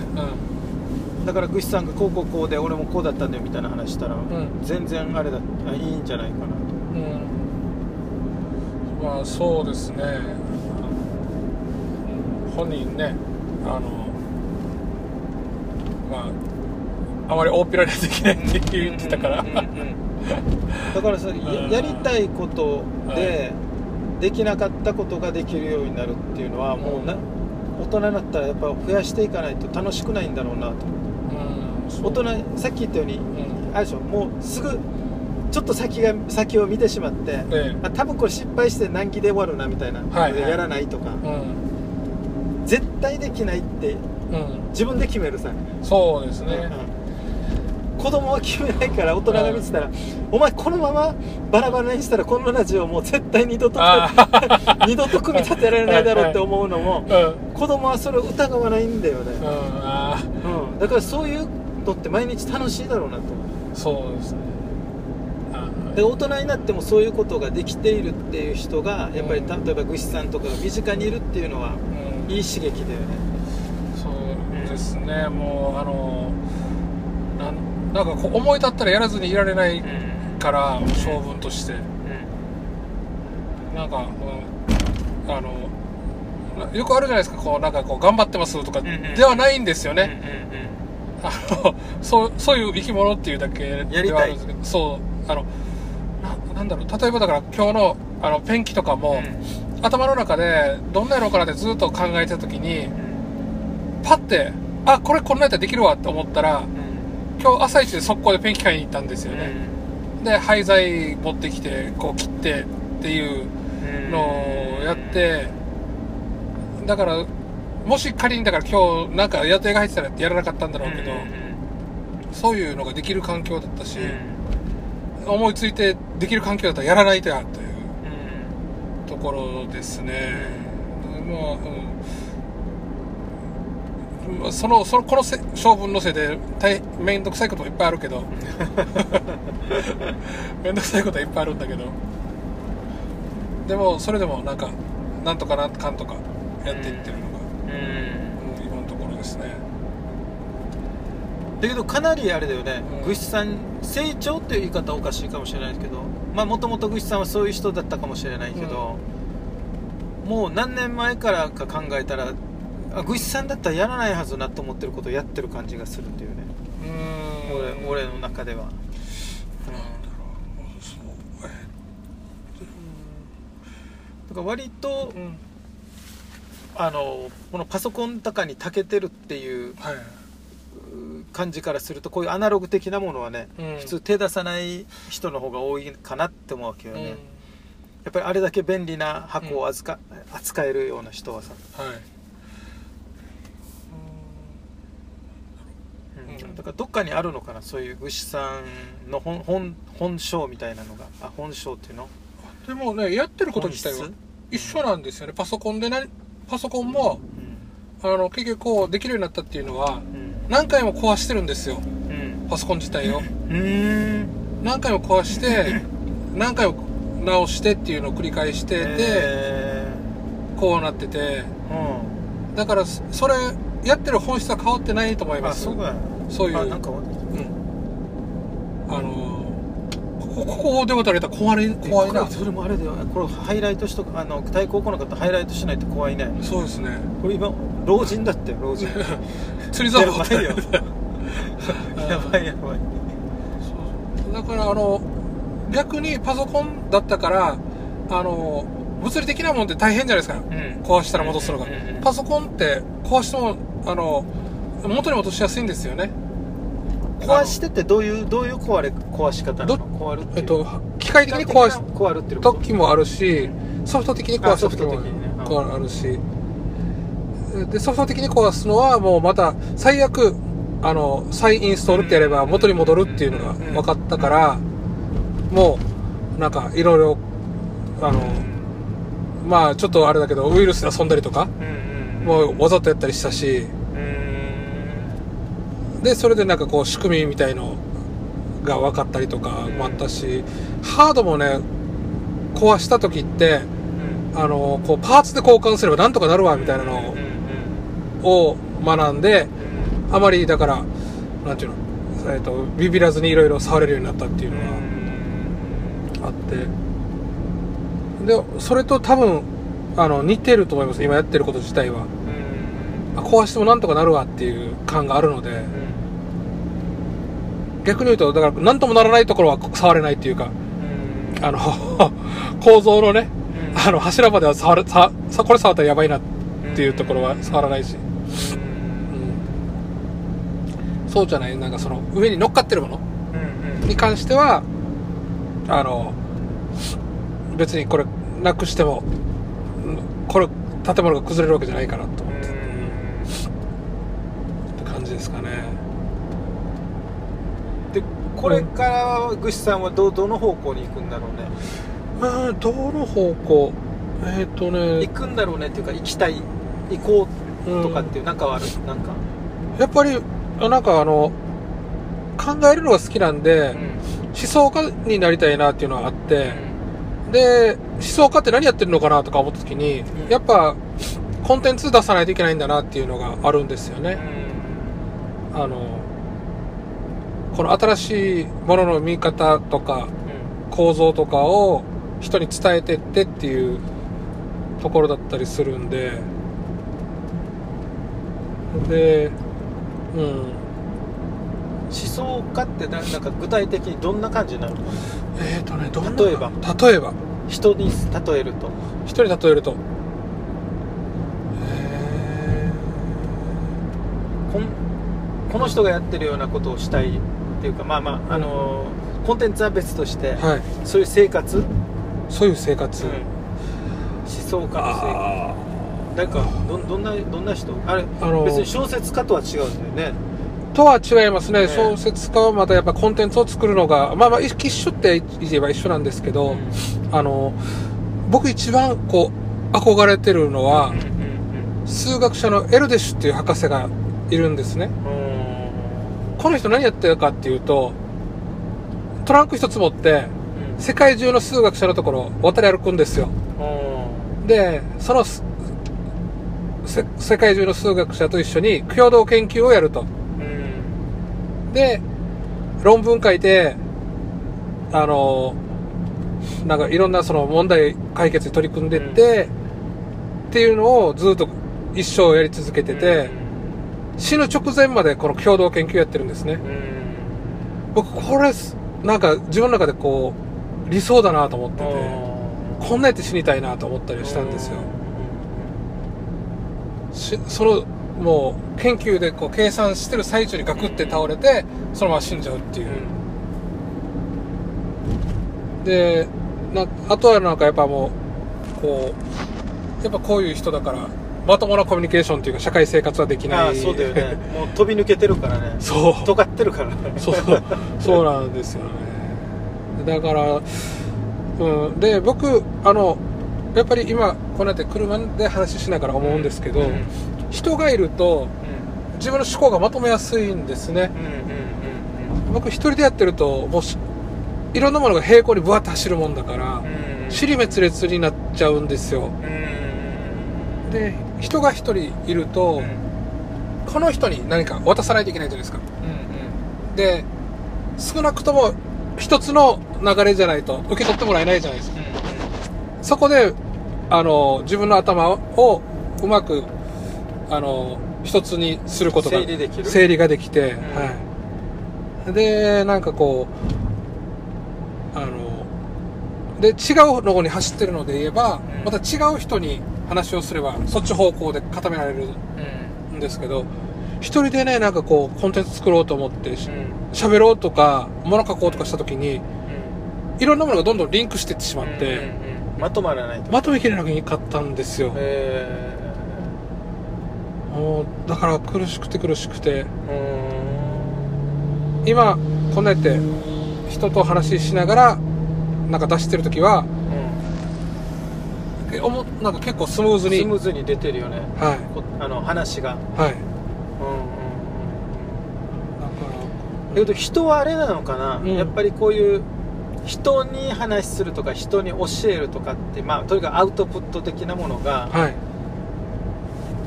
S2: だからグシさんがこうこうこうで俺もこうだったんだよみたいな話したら、
S1: ん。
S2: 全然あれだあいいんじゃないかな
S1: まあそうですね。本人ねあのまああまり大っぴらにはできないって言ってたから。
S2: だからさや
S1: うん。
S2: やりたいことで、
S1: は
S2: できなかったことができるようになるっていうのはもうな大人になったらやっぱ増やしていかないと楽しくないんだろうなと。
S1: うん
S2: 大人さっき言ったように、
S1: ん。
S2: あれでしょもうすぐちょっと先が先を見てしまって、
S1: ええ。
S2: あ多分これ失敗して難儀で終わるなみたいな、
S1: はいはい。
S2: やらないとか、
S1: うん。
S2: 絶対できないって
S1: うん。
S2: 自分で決めるさ、
S1: そうですね。
S2: うん子供は決めないから大人が見てたら、お前このままバラバラにしたらこのラジオもう絶対二度と
S1: あ
S2: 二度と組み立てられないだろうって思うのも
S1: うん。
S2: 子供はそれを疑わないんだよね、
S1: うん。
S2: だからそういうのって毎日楽しいだろうなと
S1: そうですね。あ
S2: で大人になってもそういうことができているっていう人がやっぱりた例えばグシさんとかが身近にいるっていうのは
S1: うん。
S2: いい刺激だよね。
S1: そうですねもうあのなんなんかこう思い立ったらやらずにいられないから性分として。なんか、うん、あのなよくあるじゃないですかこうなんかこう頑張ってますとかではないんですよね、あのそうそういう生き物っていうだけではあるんですけどそうあのななんだろう例えばだから今日のあのペンキとかも、頭の中でどんなやろうかなってずっと考えてた時にパッてあこれこんなやったらできるわって思ったら今日朝一で速攻でペンキ買いに行ったんですよね、で廃材持ってきてこう切ってっていうのをやってだからもし仮にだから今日なんか予定が入ってたらやらなかったんだろうけど、そういうのができる環境だったし、思いついてできる環境だったらやらないとやという。ところですね、まあうん。まあ、そのそのこのせ性分のせいで大面倒くさいこともいっぱいあるけど。面倒くさいことはいっぱいあるんだけど。でもそれでもなんかなんとかなんかんとかやっていってるのが、
S2: うん。
S1: うん今のところですね
S2: だけどかなりあれだよね、
S1: うん。
S2: グシさん成長っていう言い方はおかしいかもしれないけどまあもともとグシさんはそういう人だったかもしれないけど、もう何年前からか考えたらあグシさんだったらやらないはずなと思ってることをやってる感じがするっていうね、
S1: うん。
S2: 俺俺の中では、
S1: だ
S2: から割と
S1: ーうん。
S2: あのこのパソコンとかに長けてるっていう
S1: はい
S2: 感じからするとこういうアナログ的なものはね、
S1: うん。
S2: 普通手出さない人の方が多いかなって思うわけよね、
S1: うん。
S2: やっぱりあれだけ便利な箱を扱,、扱えるような人はさ、
S1: はい。
S2: だからどっかにあるのかなそういう具志さんの本本本性みたいなのが。あ本性っていうの？
S1: でもねやってること自体は
S2: 本
S1: 一緒なんですよね。パソコンでなパソコンも
S2: うん。
S1: あの結局こうできるようになったっていうのは
S2: うん
S1: 何回も壊してるんですよ。
S2: うん。
S1: パソコン自体を。
S2: うん
S1: 何回も壊して 何回も直してっていうのを繰り返してて
S2: え
S1: こうなってて。
S2: ーうん。
S1: だからそそれやってる本質は変わってないと思います。
S2: あそう
S1: いう。
S2: あなんか
S1: うん。あのここで渡れたら壊れ怖いな。
S2: それもあれだよ。これハイライトしとかあの対抗来なかったらハイライトしないと怖いね。
S1: そうですね。
S2: これ今老人だってよ老人。
S1: 釣り竿
S2: やばいよやばいやばい。
S1: だからあの逆にパソコンだったからあの物理的なもんって大変じゃないですか。
S2: うん。
S1: 壊したら戻すのが。
S2: うんうんうん。
S1: パソコンって壊してもあの元に戻しやすいんですよね
S2: 壊してってどういうどういう壊れ壊し方なの？
S1: ど
S2: 壊るっていう。
S1: えっと機械的に壊す
S2: 壊るっていうこと
S1: 時もあるしソフト的に壊す時もあるし。でソフト的に壊すのはもうまた最悪あの再インストールってやれば元に戻るっていうのが分かったからもうなんかいろいろあのまあちょっとあれだけどウイルスで遊んだりとかもうわざとやったりしたし
S2: うん
S1: でそれでなんかこう仕組みみたいのが分かったりとかもあったしハードもね壊した時って
S2: うん。
S1: あのこうパーツで交換すればなんとかなるわみたいなのを学んであまりだからなんていうの、えー、とビビらずにいろいろ触れるようになったっていうのがあって。でそれと多分あの似てると思います。今やってること自体は。あ壊してもなんとかなるわっていう感があるので逆に言うとだから何ともならないところは触れないっていうかあの 構造のねあの柱までは触るささこれ触ったらやばいなっていうところは触らないし、うん、そうじゃない？なんかその上に乗っかってるものに関してはあの別にこれなくしてもうんこれ建物が崩れるわけじゃないかなと思ってって感じですかね。
S2: でこれからグシさんはどどの方向に行くんだろうね。
S1: あーどの方向？えっ、とね。
S2: 行くんだろうねっていうか行きたい行こうとかっていうなんかはある？なんか。
S1: やっぱりあなんかあの考えるのが好きなんで、思想家になりたいなっていうのがあって、で思想家って何やってるのかなとか思った時に、
S2: うん。
S1: やっぱコンテンツ出さないといけないんだなっていうのがあるんですよね、あのこの新しいものの見方とか構造とかを人に伝えてってっていうところだったりするんで。でうん。
S2: 思想家ってななんか具体的にどんな感じになるの？
S1: えーとねどんな
S2: 例えば？
S1: 例えば。
S2: 人に例えると。
S1: 一人例えると。え
S2: こんこの人がやってるようなことをしたいっていうかまあまああのコンテンツは別として、
S1: ーはい。
S2: そういう生活、
S1: そういう生活、
S2: 思想家の生活。
S1: あ
S2: なんかどどんなどんな人？あれ
S1: あの
S2: 別に小説家とは違うんだよね。
S1: とは違いますね、
S2: ね。
S1: 小説家はまたやっぱコンテンツを作るのが、まあまあ、一緒って言えば一緒なんですけど、あの、僕一番こう、憧れてるのは、
S2: うんうん。
S1: 数学者のエルデシュっていう博士がいるんですね。
S2: うん
S1: この人何やってるかっていうと、トランク一つ持って、
S2: うん。
S1: 世界中の数学者のところを渡り歩くんですよ。
S2: うん。
S1: で、その世界中の数学者と一緒に共同研究をやると。
S2: うん。
S1: で、論文書いて、あの、なんかいろんなその問題解決に取り組んでって、っていうのをずっと一生やり続けてて、死ぬ直前までこの共同研究やってるんですね。
S2: うん
S1: 僕これ、なんか自分の中でこう、理想だなと思ってて、こんなやって死にたいなと思ったりしたんですよ。しその、もう研究でこう計算してる最中にガクって倒れて、そのまま死んじゃうっていう。でなあとはなんかやっぱもうこうやっぱこういう人だからまともなコミュニケーションっていうか社会生活はできない。
S2: ああそうだよね。もう飛び抜けてるからね。
S1: そう。
S2: 尖ってるからね。
S1: そう。そうなんですよね。だからうん。で僕あのやっぱり今こうやって車で話ししながら思うんですけど、
S2: うん。
S1: 人がいると
S2: うん。
S1: 自分の思考がまとめやすいんですね。
S2: うん
S1: 僕一人でやってるともうしいろんなものが平行にブワッと走るもんだから、
S2: うんうん。
S1: 尻滅裂になっちゃうんですよ。
S2: うん
S1: で人が一人いると、この人に何か渡さないといけないじゃないですか。
S2: うん
S1: で少なくとも一つの流れじゃないと受け取ってもらえないじゃないですか。そこであの自分の頭をうまくあの一つにすることが
S2: 整理できる？
S1: 整理ができて、
S2: ん。
S1: はい。でなんかこうあので違うのに走ってるので言えば、
S2: うん。
S1: また違う人に話をすればそっち方向で固められる
S2: うん
S1: んですけど一人でねなんかこうコンテンツ作ろうと思ってし
S2: うん。
S1: 喋ろうとか物書こうとかした時に
S2: うん。
S1: いろんなものがどんどんリンクしていってしまって、
S2: うんうんうん。まとまらないと。
S1: まとめきれなかったんですよ、
S2: へ
S1: もうだから苦しくて苦しくて。今こんなやって人と話ししながらなんか出してる時はえおもなんか結構スムーズに。
S2: スムーズに出てるよね。
S1: はい。
S2: こあの話が。
S1: はい。
S2: うんうん
S1: だか
S2: だけど人はあれなのかな、
S1: うん。
S2: やっぱりこういう人に話するとか人に教えるとかってまあとにかくアウトプット的なものが
S1: らはい。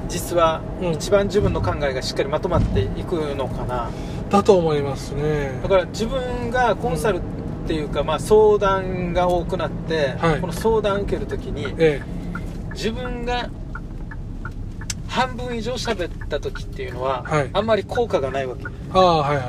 S2: 実は
S1: うん。
S2: 一番自分の考えがしっかりまとまっていくのかな、
S1: だと思いますね。
S2: だから自分がコンサルっていうか、まあ、相談が多くなって、
S1: はい。
S2: この相談受けるときに
S1: え
S2: 自分が半分以上喋った時っていうのは、
S1: はい。
S2: あんまり効果がないわけ。
S1: えああはいはい。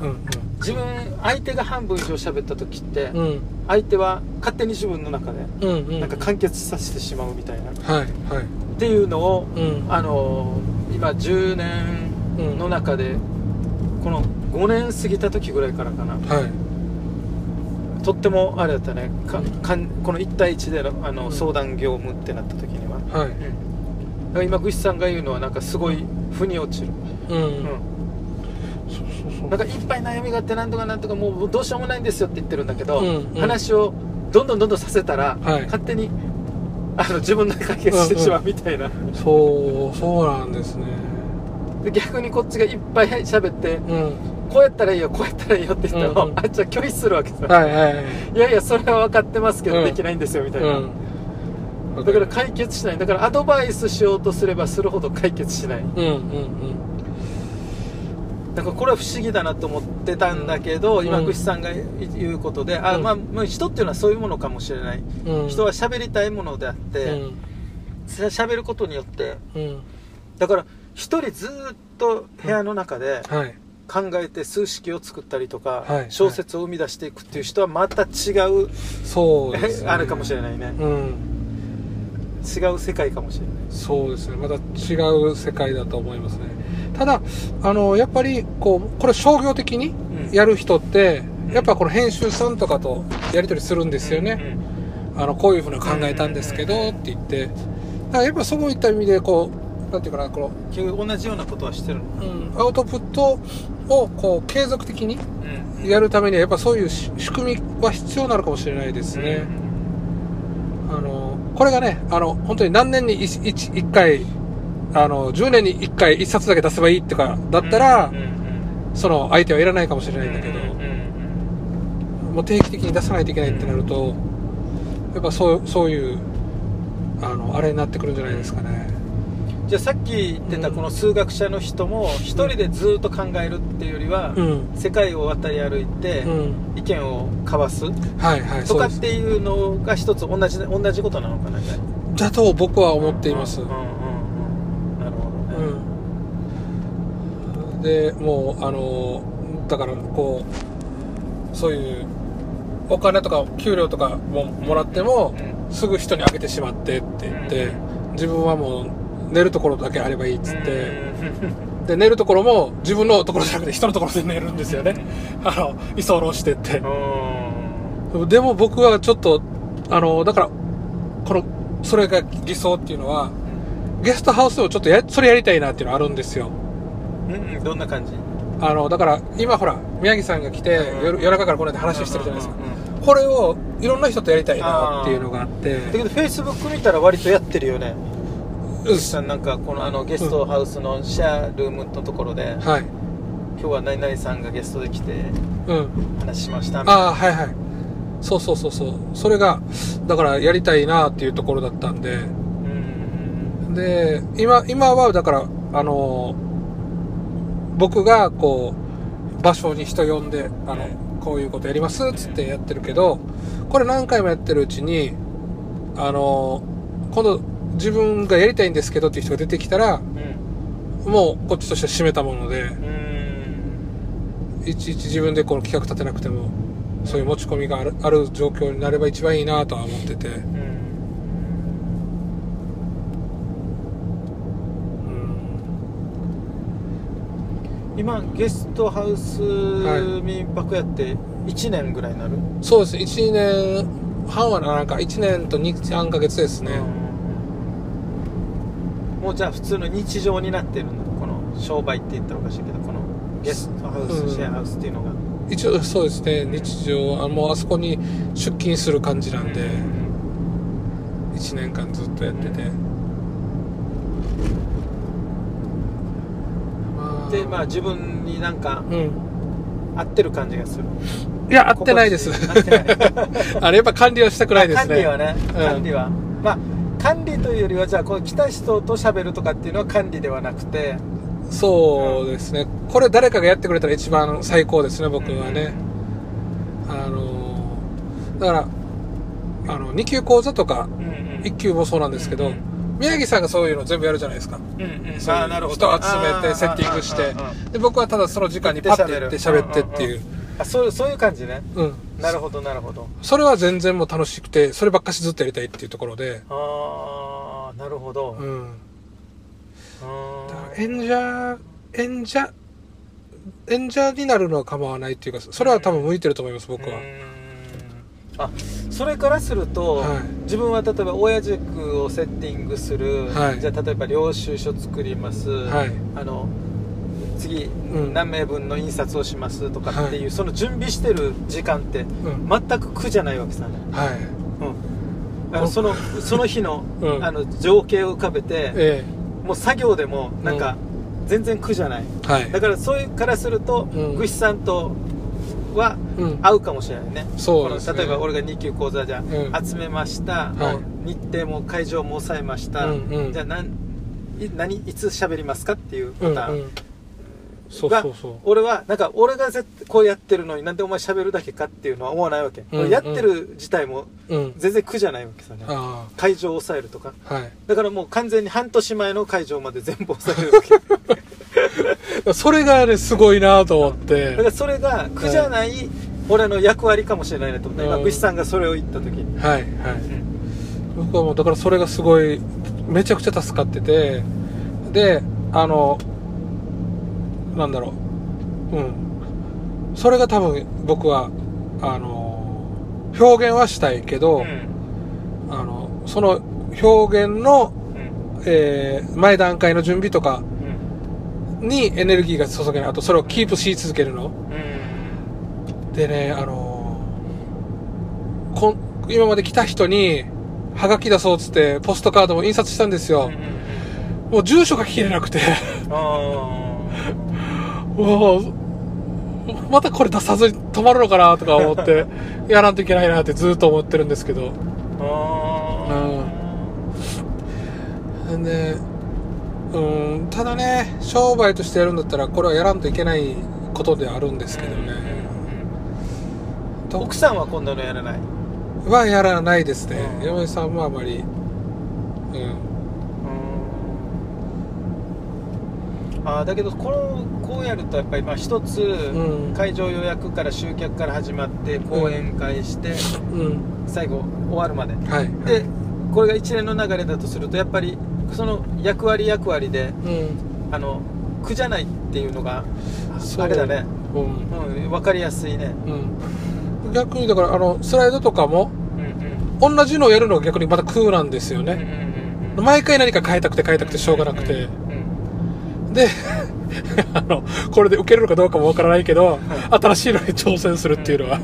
S1: うん
S2: 自分相手が半分以上喋った時って、
S1: うん。うん
S2: 相手は勝手に自分の中で
S1: うんうん。
S2: なんか完結させてしまうみたいな、っ
S1: はいはい。
S2: ていうのを
S1: うん。
S2: あの今10年の中でこの5年過ぎた時ぐらいからかな。
S1: はい
S2: とってもあれだったね。かかんこの1対1でのあの、
S1: うん。
S2: 相談業務ってなった時には、
S1: はい。
S2: から今グシさんが言うのはなんかすごい腑に落ちる、
S1: うん、
S2: うん。
S1: そうそうそう。
S2: なんかいっぱい悩みがあってなんとかなんとかもうどうしようもないんですよって言ってるんだけど、
S1: うんうん。
S2: 話をどんどんどんどんさせたら、
S1: はい。
S2: 勝手にあの自分で解決してしまうみたいな、
S1: そうそうなんですね。
S2: で逆にこっちがいっぱい喋って
S1: うん
S2: こうやったらいいよこうやったらいいよって言ったら、
S1: うんうん。
S2: あっちは拒否するわけさ、
S1: はいはいはい。
S2: いやいやそれは分かってますけど、
S1: うん
S2: できないんですよみたいな、
S1: うん。
S2: だから解決しない。だからアドバイスしようとすればするほど解決しない。
S1: うんうん
S2: だからこれは不思議だなと思ってたんだけど、
S1: うん。
S2: 今串さんが言うことで、あ
S1: うん。
S2: まあまあ人っていうのはそういうものかもしれない、
S1: うん。うん
S2: 人は喋りたいものであって、
S1: うん。
S2: し喋ることによって。
S1: うん。
S2: だから一人ずーっと部屋の中で
S1: はい
S2: 考えて数式を作ったりとか、
S1: はい
S2: 小説を生み出していくっていう人はまた違う、
S1: そうです、ね、
S2: あれかもしれないね、
S1: うん。
S2: 違う世界かもしれない。
S1: そうですね。また違う世界だと思いますね。ただあのやっぱりこうこれ商業的に
S2: うん。
S1: やる人って、
S2: うん。
S1: やっぱこの編集さんとかとやり取りするんですよね、
S2: うんうん。
S1: あのこういうふうに考えたんですけどって言って。だからやっぱそういった意味でこうなんていうかなこの、
S2: 結局同じようなことはしてるの？
S1: うん、アウトプットをこう継続的に
S2: うん
S1: やるためにはやっぱそういうし仕組みは必要なのかもしれないですね、あのこれがねあの本当に何年に 1, 一回あの10年に1回1冊だけ出せばいいとかだったら、
S2: うんうん
S1: その相手はいらないかもしれないんだけど、
S2: うんうん
S1: もう定期的に出さないといけないってなるとやっぱそうそういうあのあれになってくるんじゃないですかね。
S2: うんじゃあさっき言ってたこの数学者の人も一人でずっと考えるっていうよりは、
S1: うん。
S2: 世界を渡り歩いて
S1: うん。
S2: 意見を交わすとかっていうのが一つ同じ同じことなのかなじゃあ。
S1: だと僕は思っています、
S2: うんうんうんなるほどね、
S1: うん、でもうあのだからこうそういうお金とか給料とかももらってもすぐ人にあげてしまってって言って自分はもう寝るところだけあればいいっつって。で寝るところも自分のところじゃなくて人のところで寝るんですよね。あの居候してって。
S2: うん。
S1: でも僕はちょっとあのだからこのそれが偽装っていうのはゲストハウスでもちょっとやそれやりたいなっていうのがあるんですよ。
S2: うんうんどんな感じ？
S1: あのだから今ほら宮城さんが来て
S2: うん
S1: 夜夜中からこの間話してるじゃないですか。
S2: うんうんうん。
S1: これをいろんな人とやりたいなっていうのがあって。
S2: だけどフェイスブック見たら割とやってるよね
S1: うん。
S2: さん。なんかこのあのゲストハウスのシェアルームのところで、
S1: はい。
S2: 今日は何々さん。がゲストで来て
S1: うん。
S2: 話しましたみたい。な
S1: ああはいはい。そうそうそうそう。それがだからやりたいなっていうところだったんで。
S2: うん。
S1: で今今はだからあの僕がこう場所に人呼んであのこういうことやりますっつってやってるけどこれ何回もやってるうちにあの今度自分がやりたいんですけどっていう人が出てきたら
S2: うん。
S1: もうこっちとしては締めたもので
S2: うん。
S1: いちいち自分でこの企画立てなくてもそういう持ち込みがあるある状況になれば一番いいなとは思ってて、
S2: うん。
S1: うん、
S2: 今ゲストハウス民泊やって1年ぐらいになる、
S1: そうです。1年半はなんか1年と23ヶ月ですね、
S2: もうじゃあ普通の日常になってるのこの商売って言ったらおかしいけどこのゲストハウス、
S1: うん。
S2: シェアハウスっていうのが。
S1: 一応そうですね日常あもうあそこに出勤する感じなんで、1年間ずっとやってて、ま
S2: でまあ自分になんか
S1: うん。
S2: 合ってる感じがする。
S1: いや合ってないです。
S2: 合ってない。
S1: あれやっぱ管理はしたくないですね。
S2: 管理はね、
S1: うん。
S2: 管理は。まあ管理というよりはじゃあこう来た人と喋るとかっていうのは管理ではなくて。
S1: そうですね。これ誰かがやってくれたら一番最高ですね僕はね、あのだからあの2級講座とか
S2: うんうん。
S1: 1級もそうなんですけど、宮城さんがそういうの全部やるじゃないですか。
S2: うんうん。
S1: そういう
S2: あーなるほ
S1: 人
S2: ど
S1: 集めてセッティングしてで僕はただその時間にパッて行って喋ってっていう。
S2: あそうそういう感じね。
S1: うん
S2: なるほどなるほど。
S1: それは全然もう楽しくてそればっかしずっとやりたいっていうところで。
S2: ああなるほど。
S1: うん。
S2: うん。
S1: だから演者演者演者になるのは構わないっていうかそれは多分向いてると思います僕は。
S2: あそれからすると、
S1: はい。
S2: 自分は例えば親塾をセッティングする、
S1: はい。
S2: じゃあ例えば領収書作ります、
S1: はい。
S2: あの次、
S1: ん。
S2: 何名分の印刷をしますとかっていう、その準備してる時間って
S1: うん。
S2: 全く苦じゃないわけさ。ね、
S1: はい。
S2: うん、あのそのその日の,
S1: うん。
S2: あの情景を浮かべて、
S1: え
S2: もう作業でもなんか全然苦じゃない、
S1: えはい。
S2: だからそういうからすると、
S1: うん。
S2: グシさんとは
S1: うん。
S2: 合うかもしれないね、
S1: そうですね。
S2: この例えば俺が2級講座じゃあ、
S1: うん。
S2: 集めました、
S1: はい。
S2: 日程も会場も抑えました、
S1: うんうん。
S2: じゃあ何い何いつ喋りますかっていうパ
S1: うん
S2: ターン、
S1: うんそう
S2: が
S1: そうそう。
S2: 俺はなんか俺が絶対こうやってるのになんでお前喋るだけかっていうのは思わないわけ、
S1: うんうん。
S2: やってる自体も
S1: うん。
S2: 全然苦じゃないわけさ。ね
S1: あ。
S2: 会場を抑えるとか。
S1: あはい。
S2: だからもう完全に半年前の会場まで全部抑えるわけ。
S1: それがねすごいなと思って。
S2: だからそれが苦じゃない俺の役割かもしれないなと思って、今
S1: うん。
S2: グシさんがそれを言った時に、
S1: はいはい。僕はもうだからそれがすごいめちゃくちゃ助かってて。であのなんだろう。うん。それが多分僕はあの表現はしたいけど、
S2: うん。
S1: あのその表現の
S2: うん。
S1: えー前段階の準備とか
S2: うん。
S1: にエネルギーが注げない。あとそれをキープし続けるの。
S2: うん。
S1: でね、あのーこん今まで来た人に、はがき出そうっつって、ポストカードも印刷したんですよ。もう住所が聞けれなくて、またこれ出さずに止まるのかなとか思って、やらんといけないなってずっと思ってるんですけど。
S2: ーあー
S1: で、うん、ただね、商売としてやるんだったら、これはやらんといけないことであるんですけどね。
S2: うんうんうん
S1: と
S2: 奥さんは今度のやらない？
S1: はやらないですね。
S2: うん
S1: 嫁さんもあまり、うん。
S2: あーだけどこのこうやるとやっぱりまあ一つ、
S1: ん
S2: 会場予約から集客から始まって講演会して、
S1: うん。
S2: 最後終わるまで
S1: はい。
S2: でこれが一連の流れだとするとやっぱりその役割役割で
S1: うん。
S2: あの苦じゃないっていうのがあれだね、
S1: うん。
S2: うん、分かりやすいね
S1: うん。逆にだから、あの、スライドとかも、
S2: うんうん
S1: 同じのをやるのが逆にまた空なんですよ
S2: うんうん
S1: ね。
S2: うんうん
S1: 毎回何か変えたくて変えたくてしょうがなくて。で、あの、これで受けるのかどうかもわからないけど、新しいのに挑戦するっていうのは。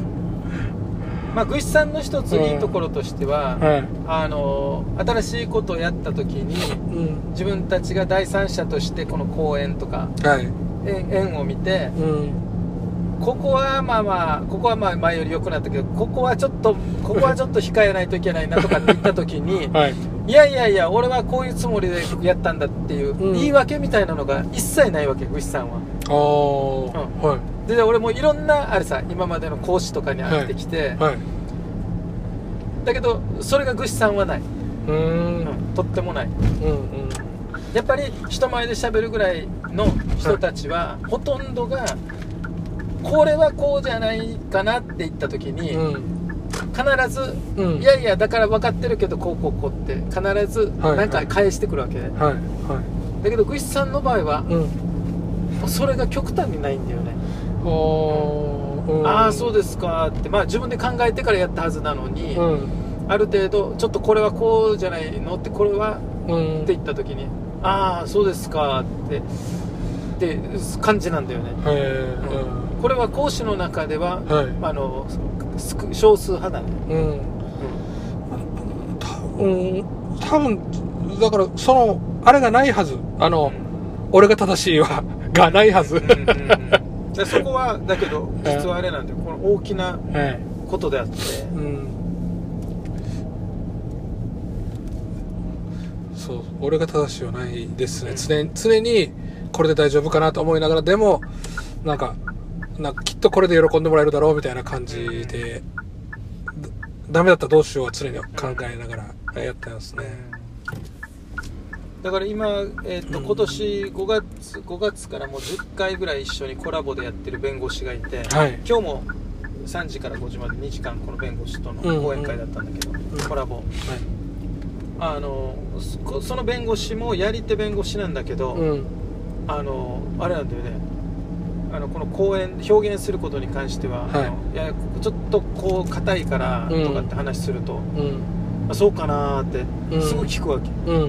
S2: まあ具志さんの一ついいところとしては、
S1: はい。
S2: あの新しいことをやった時に
S1: うん。
S2: 自分たちが第三者としてこの公演とか
S1: はい。
S2: 縁縁を見て
S1: うん。
S2: ここはまあまあここはまあ前より良くなったけどここはちょっとここはちょっと控えないといけないなとかって言った時に
S1: はい。
S2: いやいやいや俺はこういうつもりでやったんだっていう
S1: うん
S2: 言い訳みたいなのが一切ないわけ具志さんは
S1: ああ、はい。
S2: で俺もいろんなあれさ今までの講師とかに会ってきて、
S1: はい。
S2: だけどそれが具志さんはない、
S1: うーん。
S2: うんとってもない
S1: うんうん。
S2: やっぱり人前で喋るぐらいの人たちは、ほとんどがこれはこうじゃないかなって言った時に、
S1: うん。
S2: 必ず、
S1: うん。
S2: いやいやだから分かってるけどこうこうこうって必ず
S1: はい
S2: なんか返してくるわけで、
S1: はい。は
S2: だけど具志さんの場合は、
S1: い。うん。
S2: それが極端にないんだよね、
S1: ああ、
S2: そうですかってまあ自分で考えてからやったはずなのに、
S1: うん。
S2: ある程度ちょっとこれはこうじゃないのってこれは
S1: うん。
S2: って言った時にああそうですかってって感じなんだよね
S1: はい。
S2: これは講師の中では、
S1: はい
S2: あの少少数派だね、
S1: うん。たうん。多分、だから、その、あれがないはず。あの、俺が正しいは、がないはず。
S2: うんうんうんで そこはだけど実はあれなんだよこの大きな
S1: はい。
S2: ことであって
S1: うん。そう、俺が正しいはないですね。常に、常に、これで大丈夫かなと思いながら、でも、なんか、なんかきっとこれで喜んでもらえるだろうみたいな感じで、だダメだったらどうしようは常に考えながらやってますね。
S2: だから今、えーと
S1: うん
S2: 今年5月5月からもう10回ぐらい一緒にコラボでやってる弁護士がいて、
S1: はい。
S2: 今日も3時から5時まで2時間この弁護士との講演会だったんだけど、
S1: ん
S2: コラボあのそその弁護士もやり手弁護士なんだけど、
S1: はい。うん。
S2: あのあれなんだよねあのこの講演表現することに関しては、
S1: はい
S2: あのいやちょっとこう硬いから
S1: うん
S2: とかって話すると、
S1: うん。
S2: あそうかなーって
S1: うん
S2: すぐ聞くわけ、
S1: うん。うん。う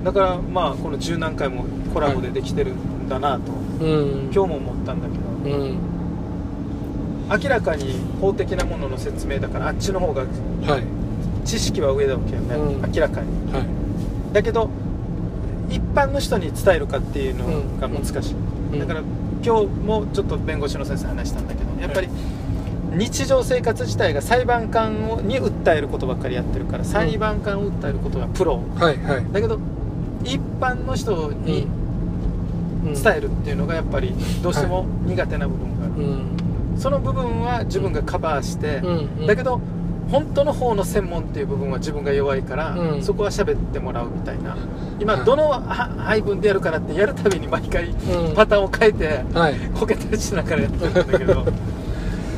S1: ん。
S2: だからまあこの十何回もコラボでできてるんだなと、
S1: うん。
S2: 今日も思ったんだけど
S1: うん。
S2: 明らかに法的なものの説明だからあっちの方が
S1: はい。
S2: 知識は上だわけよね、
S1: うん
S2: 明らかに
S1: はい。
S2: だけど一般の人に伝えるかっていうのが難しい、
S1: うん
S2: だから今日もちょっと弁護士の先生話したんだけどやっぱり日常生活自体が裁判官をに訴えることばっかりやってるから裁判官を訴えることがプロ
S1: はい。はい。
S2: だけど一般の人に
S1: うん
S2: 伝えるっていうのがやっぱりどうしても苦手な部分がある、
S1: うん。
S2: その部分は自分がカバーして、
S1: うん。
S2: だけど本当の方の専門っていう部分は自分が弱いから、
S1: うん。
S2: そこは喋ってもらうみたいな。今
S1: はい
S2: どのは配分でやるからってやるたびに毎回
S1: うん。
S2: パターンを変えて
S1: はい。
S2: こけたりしながらやってるんだけど。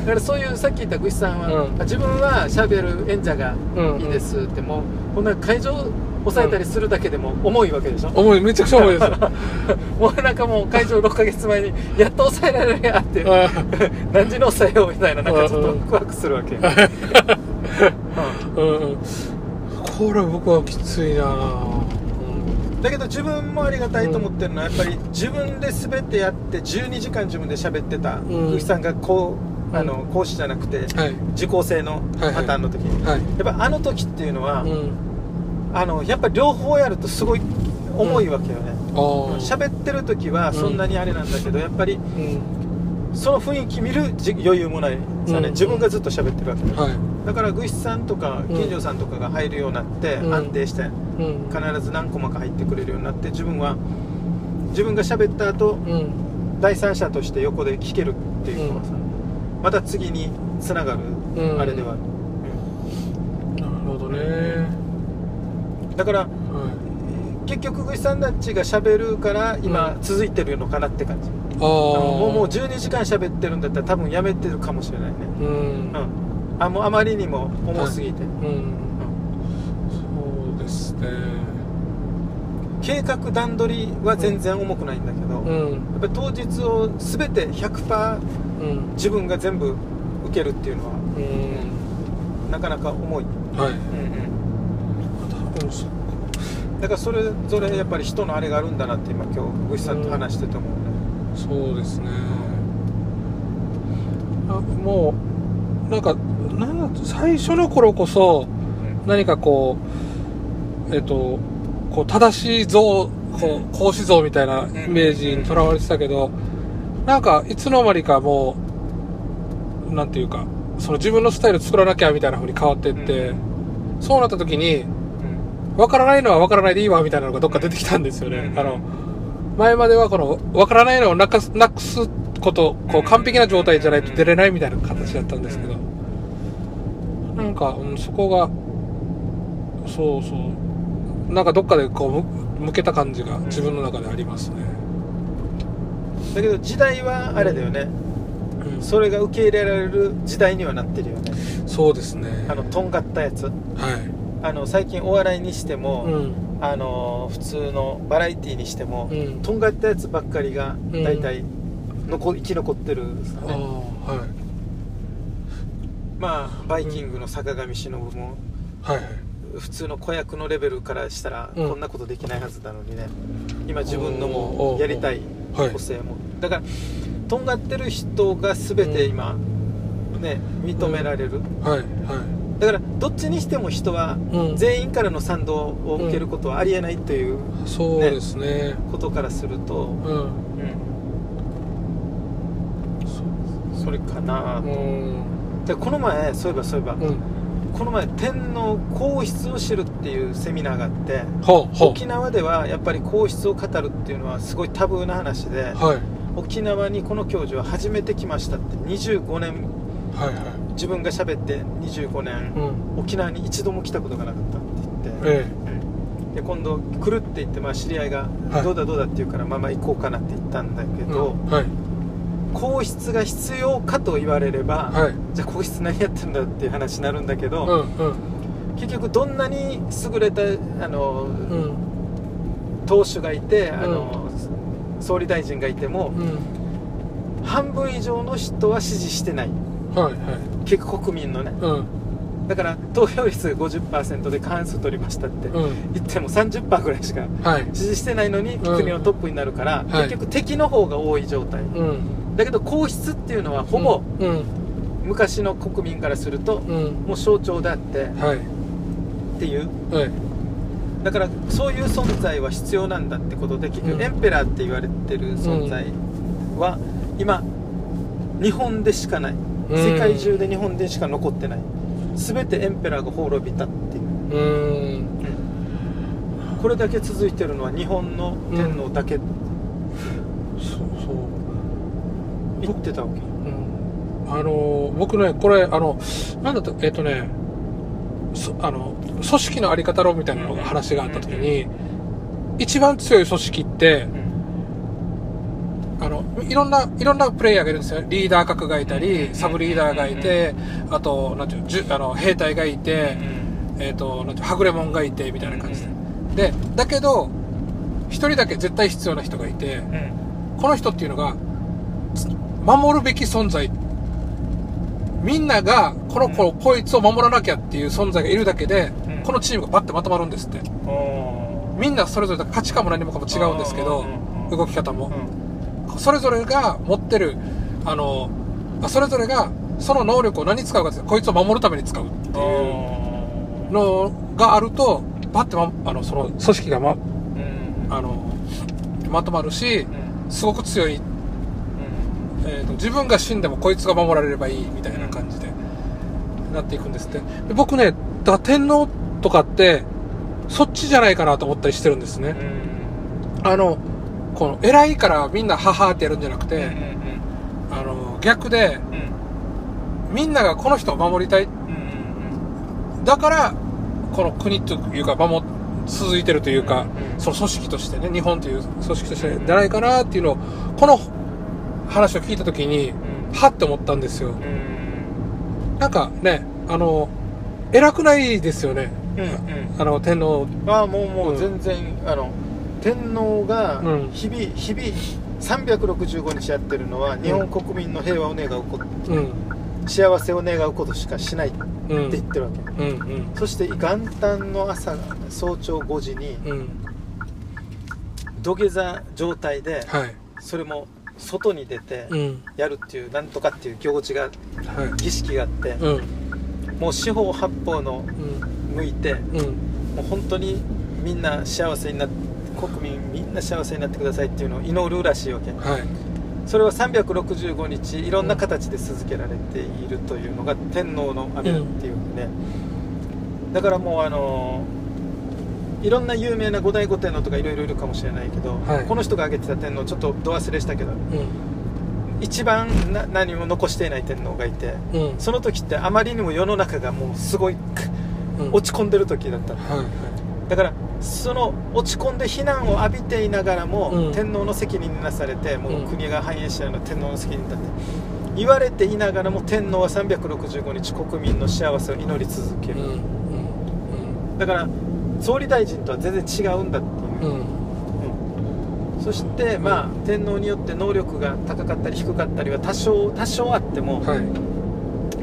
S2: だからそういうさっき言った具志さんは、
S1: うん。
S2: 自分は喋る演者が
S1: うん。
S2: いいですってもうこんな会場抑えたりするだけでも重いわけでしょ、
S1: 重い、めちゃくちゃ重いです。
S2: もうなんかもう会場6ヶ月前にやっと抑えられるやって
S1: あ
S2: 何時に抑えようみたいななんかちょっとワクワクするわけ、うん。
S1: うんうん。これ僕はきついな。ぁ
S2: だけど自分もありがたいと思ってるのはやっぱり自分で全てやって12時間自分で喋ってた
S1: ん。
S2: 久喜さんがこうあの講師じゃなくて
S1: はい。
S2: 受講生のパターンの時に。
S1: はい
S2: やっぱあの時っていうのは
S1: うん。
S2: あのやっぱ両方やるとすごい重いわけよね。
S1: ああ
S2: 喋ってる時はそんなにあれなんだけどやっぱり
S1: うん。
S2: その雰囲気見るじ余裕もないさね。
S1: うん。
S2: 自分がずっと喋ってるわけ
S1: はい
S2: だから具志さんとか
S1: うん
S2: 金城さんとかが入るようになって
S1: うん。
S2: 安定して
S1: うん。
S2: 必ず何コマか入ってくれるようになって自分は自分が喋った後
S1: うん。
S2: 第三者として横で聞けるっていうのはさまた次につながる
S1: うん。
S2: あれではある、
S1: なるほどね。
S2: うんだから
S1: は
S2: 結局具志さんたちが喋るから今
S1: うん。
S2: 続いてるのかなって感じ、もうもう12時間喋ってるんだったら多分やめてるかもしれないね。
S1: うん。
S2: うんあもうあまりにも重すぎて、
S1: うん。そうですね。
S2: 計画段取りは全然重くないんだけど、や
S1: うん。
S2: っぱり当日を全て100%
S1: うん。
S2: 自分が全部受けるっていうのは
S1: うん。
S2: なかなか重い、
S1: はい。
S2: うん
S1: 多分そっか
S2: うん、だからそれぞれやっぱり人のあれがあるんだなって今今日具志さんと話しててもね、
S1: そうですね。あもうなんかなんだ最初の頃こそ何かこうえっとこう正しい像こう孔子像みたいなイメージにとらわれてたけどなんかいつの間にかもうなんていうかその自分のスタイル作らなきゃみたいな風に変わっていって、そうなった時に
S2: うん。
S1: 分からないのは分からないでいいわみたいなのがどっか出てきたんですよね、
S2: うん。
S1: あの前まではこの分からないのをなくすなくすことこう完璧な状態じゃないと出れないみたいな形だったんですけど、なんか、うん、そこがそうそう。なんかどっかでこうむ向けた感じが自分の中でありますね、
S2: だけど時代はあれだよね、
S1: うん。
S2: それが受け入れられる時代にはなってるよね。
S1: そうですね。
S2: あのとんがったやつ。
S1: はい。
S2: あの最近お笑いにしても、
S1: うん。
S2: あの普通のバラエティーにしても、
S1: うん。
S2: とんがったやつばっかりが
S1: うん。
S2: 大体残生き残ってるんですかね、
S1: はい
S2: まあバイキングの坂上忍も
S1: はいはい。
S2: 普通の子役のレベルからしたら
S1: うん。
S2: こんなことできないはずなのにね。今自分の
S1: お
S2: も
S1: ー
S2: やりたい
S1: はい。
S2: 個性も。だからとんがってる人が全て今ね認められる。
S1: はいは
S2: だからどっちにしても人は
S1: うん。
S2: 全員からの賛同を受けることはありえないという
S1: いそうですね。
S2: ことからすると、
S1: うん。
S2: それかな
S1: うん
S2: でこの前そういえばそういえば、
S1: うん。
S2: この前天皇皇室を知るっていうセミナーがあって沖縄ではやっぱり皇室を語るっていうのはすごいタブーな話で
S1: はい。
S2: 沖縄にこの教授は初めて来ましたって25年。
S1: はいは
S2: 自分が喋って25年。
S1: いうん。
S2: 沖縄に一度も来たことがなかったって言って、
S1: え
S2: で今度来るって言って、まあ、知り合いが
S1: はい。
S2: どうだどうだって言うから、まあまあ行こうかなって言ったんだけど、
S1: えうん。はい
S2: 皇室が必要かと言われれば、
S1: はい。
S2: じゃあ皇室何やってんだっていう話になるんだけど、
S1: うんうん。
S2: 結局どんなに優れたあの、
S1: うん。
S2: 党首がいてあの、総理大臣がいても、
S1: うん。
S2: 半分以上の人は支持してない。
S1: はいはい。
S2: 結構国民のね。
S1: うん。
S2: だから投票率が50%で過半数取りましたって
S1: うん。
S2: 言っても30%ぐらいしか
S1: はい。
S2: 支持してないのに
S1: うん
S2: 国のトップになるから、
S1: はい。
S2: 結局敵の方が多い状態。
S1: うん
S2: だけど皇室っていうのはほぼ
S1: うん。
S2: 昔の国民からすると
S1: うん。
S2: もう象徴であって
S1: はい。
S2: っていう。
S1: はい。
S2: だからそういう存在は必要なんだってことで結
S1: うん。
S2: 局エンペラーって言われてる存在は今日本でしかない。
S1: うん。
S2: 世界中で日本でしか残ってない。全てエンペラーが滅びたっていう。
S1: うん。
S2: これだけ続いてるのは日本の天皇だけ。
S1: そうそう
S2: 言ってたわけ。
S1: うん。あの僕ねこれあのなんだったえっ、とねそあの組織のあり方論みたいなのが話があった時に一番強い組織ってあのいろんないろんなプレイヤーがいるんですよ。リーダー格がいたりサブリーダーがいてあとなんていうのじゅあの兵隊がいて、えっ、となんていうはぐれ者がいてみたいな感じで、でだけど一人だけ絶対必要な人がいてこの人っていうのがつ守るべき存在。みんながこの子、こいつを守らなきゃっていう存在がいるだけで、
S2: うん。
S1: このチームがバッてまとまるんですって。みんなそれぞれ価値観も何もかも違うんですけど動き方も。
S2: うん。
S1: それぞれが持ってるあのあそれぞれがその能力を何に使うかってこいつを守るために使うっていうのがあるとバッて、ま、あのその組織がま
S2: うん。
S1: あのまとまるし
S2: うん。
S1: すごく強い、えーと自分が死んでもこいつが守られればいいみたいな感じでなっていくんですって。で僕ねだから天皇とかってそっちじゃないかなと思ったりしてるんですね、あのこの偉いからみんなハってやるんじゃなくて、あの逆でみんながこの人を守りたい。だからこの国というか守続いてるというか、
S2: うんうん。
S1: その組織としてね日本という組織としてじゃないかなっていうのをこの話を聞いた時にはって思ったんですよ。なんかねあの偉くないですよね。あの天皇。
S2: ああもうも
S1: う
S2: うん。全然、あの天皇が
S1: うん。
S2: 日々、日々365日やってるのは日本国民の平和を願うこと、
S1: うん。
S2: 幸せを願うことしかしないって
S1: うん。
S2: 言ってるわけ、
S1: うんうん。
S2: そして元旦の朝早朝5時に
S1: うん。
S2: 土下座状態で
S1: はい。
S2: それも外に出て
S1: うん。
S2: やるっていうなんとかっていう行事が
S1: はい。
S2: 儀式があって
S1: うん。
S2: もう四方八方の
S1: うん
S2: 向いて
S1: うん。
S2: もう本当にみんな幸せにな国民みんな幸せになってくださいっていうのを祈るらしいわけ。
S1: はい。
S2: それは365日いろんな形で続けられているというのが天皇のあれだっていうね、だからもうあのいろんな有名な五代五天皇とかいろいろいるかもしれないけど、
S1: はい。
S2: この人が挙げてた天皇ちょっとど忘れしたけど
S1: うん。
S2: 一番な何も残していない天皇がいて
S1: うん。
S2: その時ってあまりにも世の中がもうすごい
S1: うん。
S2: 落ち込んでる時だった。の
S1: はいはい。
S2: だからその落ち込んで非難を浴びていながらも、
S1: うん。
S2: 天皇の責任になされてもう
S1: うん。
S2: 国が繁栄しちゃうのは天皇の責任だって言われていながらも天皇は365日国民の幸せを祈り続ける、
S1: うん。うん。
S2: だから総理大臣とは全然違うんだっていう。う、
S1: ん。
S2: うん。そしてまあ天皇によって能力が高かったり低かったりは多少多少あっても、
S1: はい。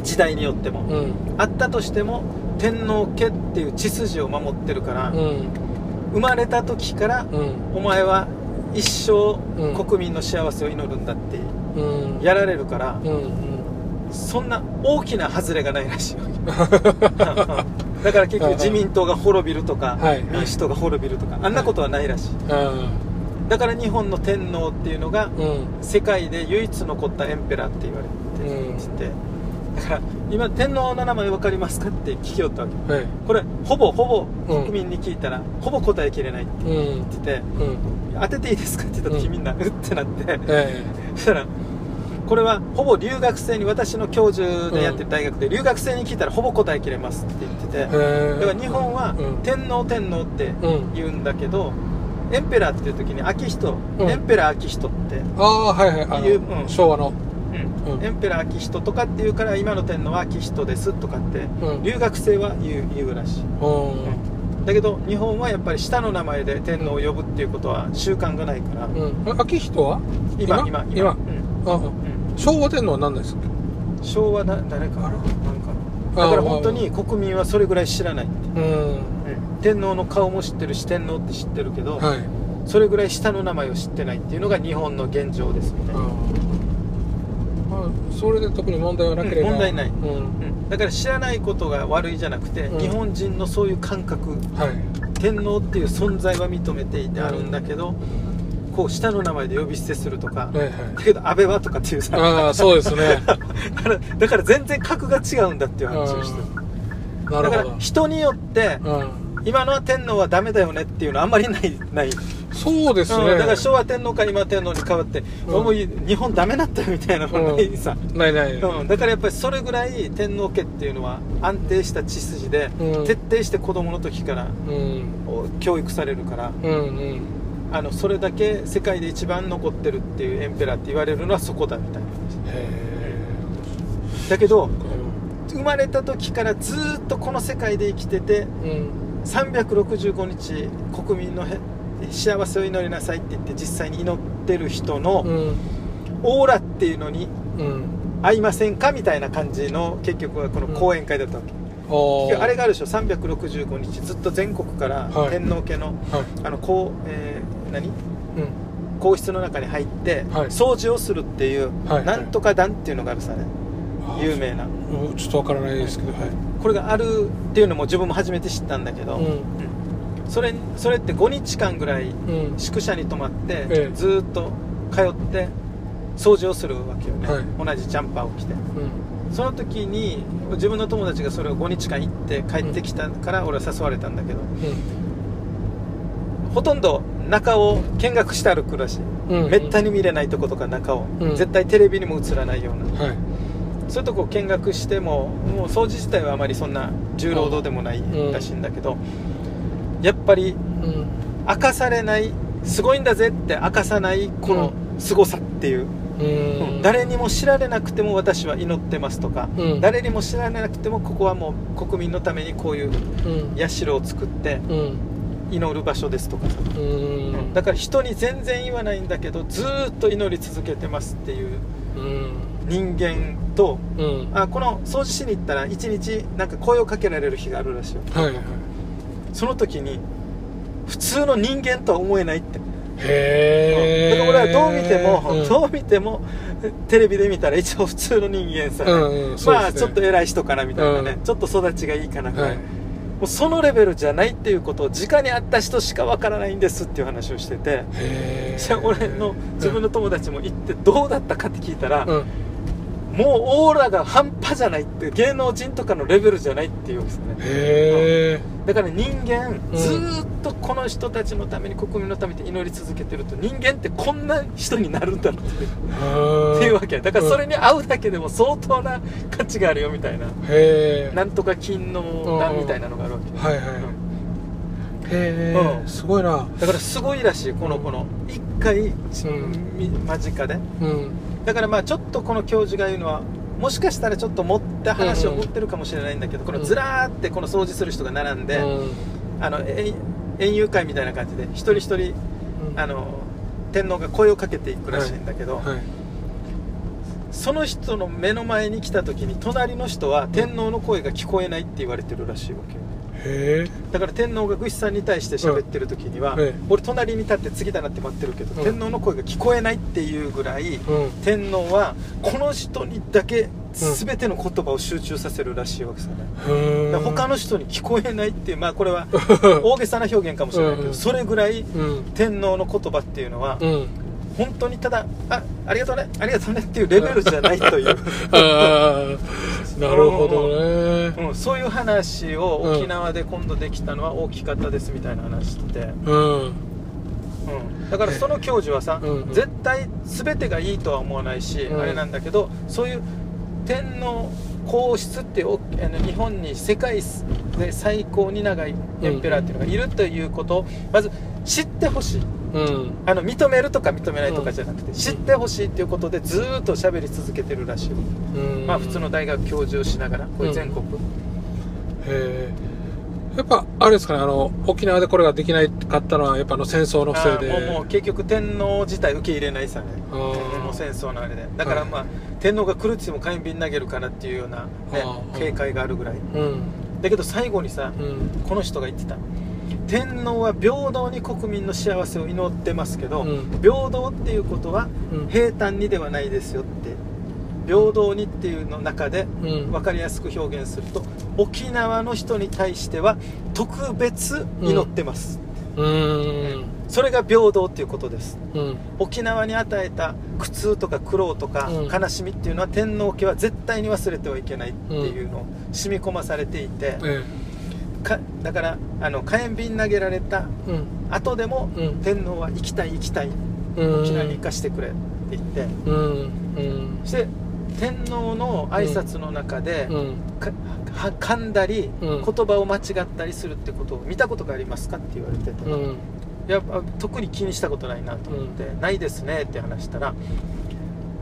S2: 時代によっても、
S1: うん。
S2: あったとしても天皇家っていう血筋を守ってるから、
S1: うん。
S2: 生まれた時から
S1: うん。
S2: お前は一生
S1: うん。
S2: 国民の幸せを祈るんだって
S1: うん。
S2: やられるからそんな大きな外れがないらしいわけ だから結局自民党が滅びるとか
S1: はい
S2: 民主党が滅びるとかあんなことはないらしい。
S1: うん。
S2: だから日本の天皇っていうのが
S1: うん。
S2: 世界で唯一残ったエンペラーって言われててだから今天皇の名前分かりますかって聞きよったわけ。
S1: はい。
S2: これほぼほぼ
S1: うん。
S2: 国民に聞いたらほぼ答えきれないって。
S1: うん。
S2: 言ってて
S1: うん。
S2: 当てていいですかって言った時
S1: うん
S2: みんなうってなって。
S1: え。
S2: そしたらこれはほぼ留学生に私の教授でやってる大学で留学生に聞いたらほぼ答えきれますって言ってて
S1: え
S2: だから日本は
S1: うん
S2: 天皇天皇って
S1: うん。
S2: 言うんだけどエンペラーっていう時に昭仁
S1: うん。
S2: エンペラー昭仁って
S1: ああはいはいあ
S2: いう
S1: の
S2: うん。
S1: 昭和の。
S2: うん。
S1: うん。
S2: エンペラー昭仁とかっていうから今の天皇は昭仁ですとかって
S1: うん。
S2: 留学生は言う言うらしい。
S1: うん。
S2: だけど日本はやっぱり下の名前で天皇を呼ぶっていうことは習慣がないから。
S1: うん。秋人は？
S2: 今今。
S1: 今。
S2: うん。
S1: あ
S2: うん
S1: 昭和天皇は何です？か
S2: 昭和な誰か？
S1: あら
S2: なんか
S1: あ
S2: だから本当に国民はそれぐらい知らないって
S1: う。ん。
S2: 天皇の顔も知ってるし天皇って知ってるけど、
S1: はい。
S2: それぐらい下の名前を知ってないっていうのが日本の現状ですみたいな、
S1: それで特に問題はなければ。
S2: うん問題ない。
S1: うん。
S2: うん。だから知らないことが悪いじゃなくて、
S1: うん。
S2: 日本人のそういう感覚。
S1: はい。
S2: 天皇っていう存在は認めていてあるんだけど、こう下の名前で呼び捨てするとか、
S1: はいはい。
S2: だけど安倍はとかっていうさ。
S1: ああそうですね。
S2: だからだから全然格が違うんだっていう話をしてる。だから
S1: なるほど。
S2: 人によって
S1: うん。
S2: 今のは天皇はダメだよねっていうのはあんまりないない、
S1: そうですね。
S2: うんだから昭和天皇から今天皇に変わって、
S1: うん。
S2: もう日本ダメだったよみたいなのがないさ、
S1: ないない。
S2: うん。だからやっぱりそれぐらい天皇家っていうのは安定した血筋で、
S1: うん。
S2: 徹底して子供の時から
S1: うん。
S2: 教育されるから。
S1: うんうん
S2: あのそれだけ世界で一番残ってるっていうエンペラーって言われるのはそこだみたいな
S1: へ
S2: だけど
S1: え
S2: 生まれた時からずーっとこの世界で生きてて
S1: うん
S2: 365日国民のへ幸せを祈りなさいって言って実際に祈ってる人の
S1: うん。
S2: オーラっていうのに
S1: うん。
S2: 合いませんかみたいな感じの結局はこの講演会だったわけ、
S1: おー。
S2: あれがあるでしょ。365日ずっと全国から
S1: はい。
S2: 天皇家の、
S1: はい。
S2: あのこう、えー何？
S1: うん。
S2: 皇室の中に入って、
S1: はい。
S2: 掃除をするっていう、
S1: はい。
S2: なんとか団っていうのがあるさね。有名な。
S1: うんちょっとわからないですけどはい。
S2: これがあるっていうのも自分も初めて知ったんだけど、
S1: うん。
S2: うん。それそれって5日間ぐらい
S1: うん。
S2: 宿舎に泊まって、
S1: ええ。
S2: ずーっと通って掃除をするわけよね、
S1: はい。
S2: 同じジャンパーを着て。
S1: うん。
S2: その時に自分の友達がそれを5日間行って帰ってきたから俺は誘われたんだけど、ほとんど中を見学して歩くらしい、
S1: うん。
S2: めったに見れないとことか中を、
S1: うん。
S2: 絶対テレビにも映らないような。
S1: うんはい。
S2: そういうとこを見学してももう掃除自体はあまりそんな重労働でもない
S1: うん。
S2: らしいんだけど、やっぱり
S1: うん。
S2: 明かされないすごいんだぜって明かさないこの凄さっていう、
S1: うん。
S2: 誰にも知られなくても私は祈ってますとか、
S1: うん。
S2: 誰にも知られなくてもここはもう国民のためにこういう
S1: うん。
S2: 社を作って
S1: うん
S2: 祈る場所ですとか。さ、
S1: うん
S2: だから人に全然言わないんだけどずーっと祈り続けてますっていう
S1: うん
S2: 人間と
S1: うん。
S2: あこの掃除しに行ったら一日なんか声をかけられる日があるらしいよ。
S1: はいはい。
S2: その時に普通の人間とは思えないって。
S1: へえ
S2: だから俺はどう見ても、
S1: うん。
S2: どう見てもテレビで見たら一応普通の人間さ、
S1: うんうんね。
S2: まあちょっと偉い人かなみたいなね、
S1: うん。
S2: ちょっと育ちがいいかなぐらい、
S1: はい。
S2: もうそのレベルじゃないっていうことを直に会った人しかわからないんですっていう話をしてて。じゃあ俺の自分の友達も行ってどうだったかって聞いたら、
S1: うん
S2: もうオーラが半端じゃないって芸能人とかのレベルじゃないっていうんですね。
S1: へえ
S2: だから人間、
S1: うん
S2: ずーっとこの人たちのために国民のために祈り続けてると人間ってこんな人になるんだっていう。っていうわけ。だからそれに会うだけでも相当な価値があるよみたいな、
S1: へえ
S2: なんとか金の段みたいなのがあるわけ、
S1: はいはいへ
S2: うん。
S1: えすごいな。
S2: だからすごいらしいこの子の。一回、
S1: ん。
S2: み間近で。
S1: うん
S2: だからまあちょっとこの教授が言うのはもしかしたらちょっと持った話を持ってるかもしれないんだけど、このずらーってこの掃除する人が並んで、
S1: うん。
S2: あの園園遊会みたいな感じで一人一人
S1: うん。
S2: あの天皇が声をかけていくらしいんだけど、
S1: はい。
S2: その人の目の前に来た時に隣の人は天皇の声が聞こえないって言われてるらしいわけだから天皇が具志さんに対して喋ってる時には、
S1: うん。ええ
S2: 俺隣に立って次だなって待ってるけど、
S1: うん。
S2: 天皇の声が聞こえないっていうぐらい、
S1: うん。
S2: 天皇はこの人にだけ
S1: うん
S2: 全ての言葉を集中させるらしいわけさ。ね、
S1: うん。
S2: だから他の人に聞こえないっていうまあこれは大げさな表現かもしれないけど、
S1: うん。
S2: それぐらい
S1: うん。
S2: 天皇の言葉っていうのは、
S1: うん
S2: 本当にただあありがとうねありがとうねっていうレベルじゃないという、
S1: なるほどね。
S2: うん、そういう話を
S1: うん。
S2: 沖縄で今度できたのは大きかったですみたいな話してて、
S1: うん。
S2: うん、だからその教授はさ、
S1: うんうん。
S2: 絶対全てがいいとは思わないし、
S1: うん。
S2: あれなんだけどそういう天皇皇室っておあの日本に世界で最高に長いエンペラーっていうのがいるということをまず知ってほしい
S1: うん。
S2: あの認めるとか認めないとかじゃなくて、知ってほしいっていうことでずーっと喋り続けてるらしい、
S1: うん。
S2: まあ普通の大学教授をしながらこれ全国、
S1: へえやっぱあれですかねあの沖縄でこれができないかったのはやっぱあの戦争のせいで。
S2: もう結局天皇自体受け入れないさね。
S1: あー
S2: もう戦争のあれで。だから
S1: はい。
S2: まあ、天皇が来るって言っても火炎瓶投げるかなっていうような、ね警戒があるぐらい。
S1: うん。
S2: だけど最後にさ
S1: うん。
S2: この人が言ってた天皇は平等に国民の幸せを祈ってますけど、
S1: うん。
S2: 平等っていうことは
S1: うん。
S2: 平坦にではないですよって。平等にっていうの中で
S1: うん。
S2: 分かりやすく表現すると沖縄の人に対しては特別祈ってます、
S1: うん。
S2: それが平等っていうことです。
S1: うん。
S2: 沖縄に与えた苦痛とか苦労とか
S1: うん。
S2: 悲しみっていうのは天皇家は絶対に忘れてはいけないっていうのを染み込まされていて、
S1: え
S2: かだからあの火炎瓶投げられた
S1: えうん。
S2: 後でも、
S1: うん。
S2: 天皇は行きたい行きたい
S1: うん。
S2: 沖縄に行かしてくれって言って、
S1: うん。うん。
S2: そして天皇の挨拶の中で、
S1: うん。
S2: かは噛んだり、
S1: うん。
S2: 言葉を間違ったりするってことを見たことがありますかって言われてて、
S1: うん。
S2: やっぱ特に気にしたことないなと思って、ないですねって話したら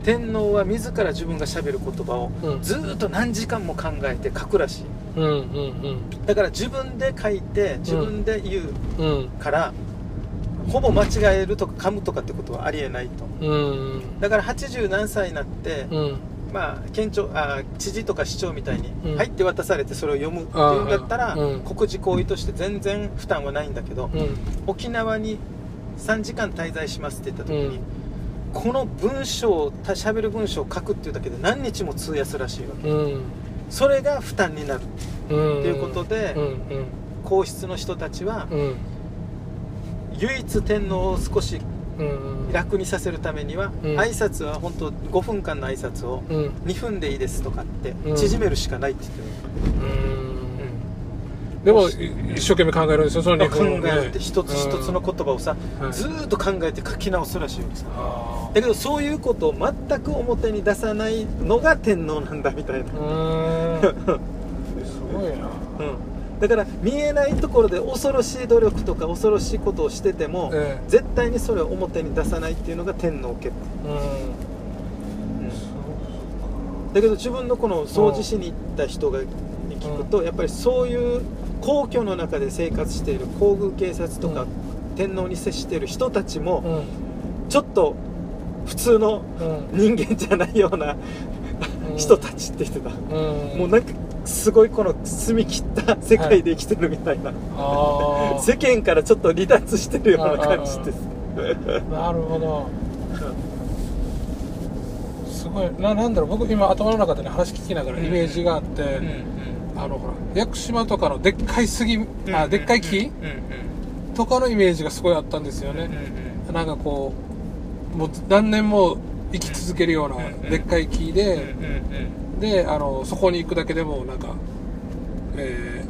S2: 天皇は自ら自分がしゃべる言葉を
S1: うん。
S2: ずーっと何時間も考えて書くらしい
S1: うんうん
S2: だから自分で書いて自分で言う
S1: うんうん。
S2: から、ほぼ間違えるとか噛むとかってことはありえないと。
S1: うん
S2: だから80何歳になって
S1: うん。
S2: まあ、県庁あ知事とか市長みたいに
S1: うん。
S2: 入って渡されてそれを読むっていうんだったら、
S1: あーうん。
S2: 国事行為として全然負担はないんだけど、
S1: うん。
S2: 沖縄に3時間滞在しますって言った時に、
S1: うん。
S2: この文章をた喋る文章を書くっていうだけで何日も費やすらしいわけ。
S1: うん
S2: それが負担になる。
S1: うん。
S2: っていうことで
S1: うん
S2: 皇室の人たちは唯一天皇を少し
S1: うん。
S2: 楽にさせるためには、
S1: うん。
S2: 挨拶は本当5分間の挨拶を
S1: うん。
S2: 2分でいいですとかって
S1: うん。
S2: 縮めるしかないって言ってる、
S1: うんでも一生懸命考えるんですよその
S2: 考
S1: 日本をね
S2: えて一つ一つの言葉をさ、
S1: はい。
S2: ずーっと考えて書き直すらしいわけさ
S1: あ
S2: だけどそういうことを全く表に出さないのが天皇なんだみたいな、
S1: すごいな。
S2: うん、だから見えないところで恐ろしい努力とか恐ろしいことをしてても、
S1: ええ。
S2: 絶対にそれを表に出さないっていうのが天皇家、
S1: うん。
S2: だけど自分のこの掃除しに行った人がに聞くと、やっぱりそういう皇居の中で生活している皇宮警察とか、
S1: うん。
S2: 天皇に接している人たちも、
S1: うん。
S2: ちょっと普通の
S1: うん。
S2: 人間じゃないような
S1: うん。
S2: 人たちって言ってた、
S1: うん。
S2: もうなんかすごいこの澄み切った世界で生きてるみたいな、
S1: あ
S2: 世間からちょっと離脱してるような感じです。
S1: あ なるほど。すごい。ななんだろう。僕今頭の中でね話聞きながらイメージがあって、
S2: うん
S1: あのほら屋久島とかのでっかい杉、
S2: うん。
S1: あでっかい木、とかのイメージがすごいあったんですよね、
S2: うん
S1: なんかこうもう何年も生き続けるような
S2: うん
S1: でっかい木
S2: うん
S1: で、
S2: うん。
S1: であのそこに行くだけでもなんかえ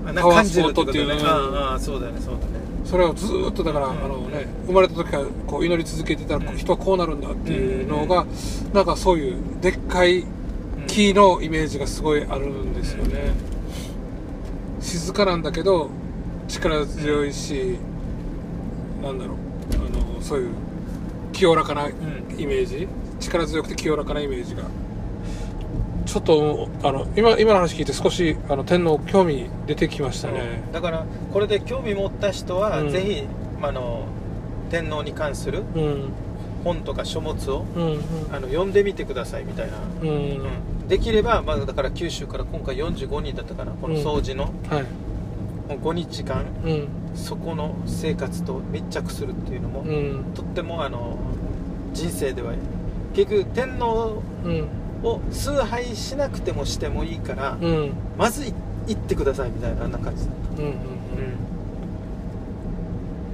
S2: うん
S1: ー、
S2: なんか感じるってこと
S1: パワースポットっていう
S2: ね。
S1: の
S2: ああそうだよねそうだね。
S1: それをずーっとだから、
S2: うん
S1: あのね生まれた時からこう祈り続けてたら
S2: うん。
S1: 人はこうなるんだっていうのが、なんかそういうでっかい木のイメージがすごいあるんですよね、静かなんだけど力強いし、なんだろう。あのそういう清らかなイメージ、力強くて清らかなイメージが。ちょっとあの今今の話聞いて少しあの天皇興味出てきましたね、
S2: だからこれで興味持った人は、
S1: うん。
S2: ぜひあの天皇に関する
S1: うん。
S2: 本とか書物を
S1: うん
S2: あの読んでみてくださいみたいな、
S1: うんうん。
S2: うんできれば、まあ、だから九州から今回45人だったかな。この掃除の、
S1: はい。
S2: もう5日間
S1: うん。
S2: そこの生活と密着するっていうのも、
S1: うん。
S2: とってもあの人生では結局天皇
S1: うん。
S2: を崇拝しなくてもしてもいいから、
S1: うん。
S2: まずい行ってくださいみたいなあんな感じだ
S1: うん。うん。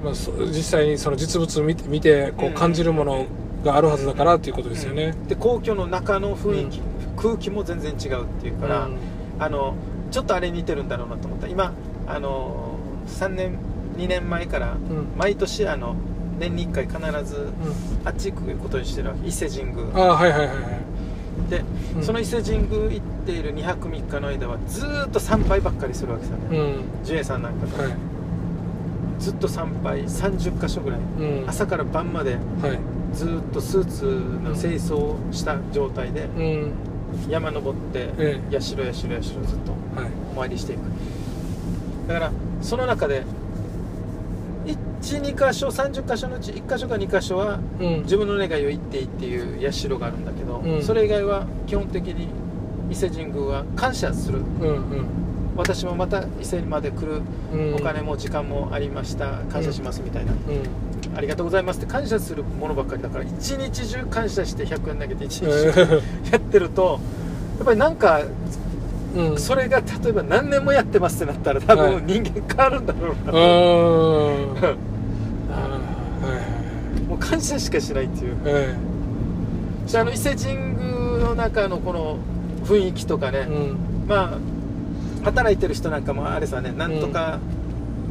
S1: まあ、そ実際にその実物を見て見てこ
S2: う
S1: うん。感じるものがあるはずだからっていうことですよね。
S2: で皇居の中の雰囲気、空気も全然違うっていうから、
S1: うん。
S2: あのちょっとあれに似てるんだろうなと思った。今あの3年2年前から
S1: うん。
S2: 毎年あの年に1回必ず
S1: うん。
S2: あっち行くことにしてるわけ。伊勢神宮。
S1: ああはいはいはいはい。
S2: で、
S1: うん。
S2: その伊勢神宮行っている2泊3日の間はずーっと参拝ばっかりするわけさ。ね、
S1: うん。
S2: ジュエさんなんかが、
S1: はい。
S2: ずっと参拝30箇所ぐらい、
S1: うん。
S2: 朝から晩まで
S1: はい。
S2: ずーっとスーツの清掃をした状態で
S1: うん
S2: 山登って、
S1: え
S2: 社社社社ずっと
S1: はい。
S2: お参りしていく。だからその中で12箇所30箇所のうち1箇所か2箇所は
S1: うん。
S2: 自分の願いを言っていいっていう社があるんだけど、
S1: うん。
S2: それ以外は基本的に伊勢神宮は感謝する。
S1: うんうん。
S2: 私もまた伊勢まで来る。
S1: うん。
S2: お金も時間もありました。感謝しますみたいな、
S1: うん
S2: ありがとうございますって感謝するものばっかりだから一日中感謝して100円投げて一日
S1: え
S2: 中やってるとやっぱりなんか
S1: ーうん。
S2: それが例えば何年もやってますってなったら多
S1: はい。
S2: 分人間変わるんだろうな もう感謝しかしないっていう。
S1: え
S2: であの伊勢神宮の中のこの雰囲気とかね、
S1: えうん。
S2: まあ働いてる人なんかもあれさねなんとか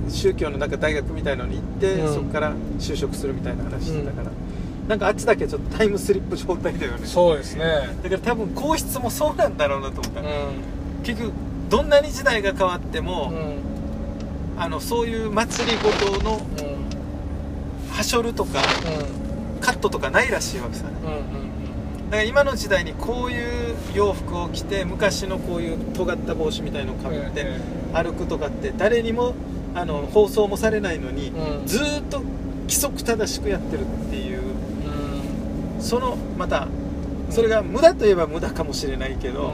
S2: 宗教のなんか大学みたいのに行って、
S1: うん。
S2: そこから就職するみたいな話してたから、なんかあっちだけちょっとタイムスリップ状態だよね。
S1: そうですね。
S2: だから多分皇室もそうなんだろうなと思った、
S1: うん。
S2: 結局どんなに時代が変わって
S1: う
S2: も、
S1: ん。
S2: あのそういう祭りごとの
S1: うん。
S2: はしょるとかカットとかないらしいわけさ。ね
S1: うんうん。
S2: だから今の時代にこういう洋服を着て昔のこういう尖った帽子みたいのをかぶって
S1: え。
S2: 歩くとかって誰にもあの放送もされないのに、
S1: うん。
S2: ずーっと規則正しくやってるっていう。
S1: うん。
S2: そのまたそれが無駄といえば無駄かもしれないけど、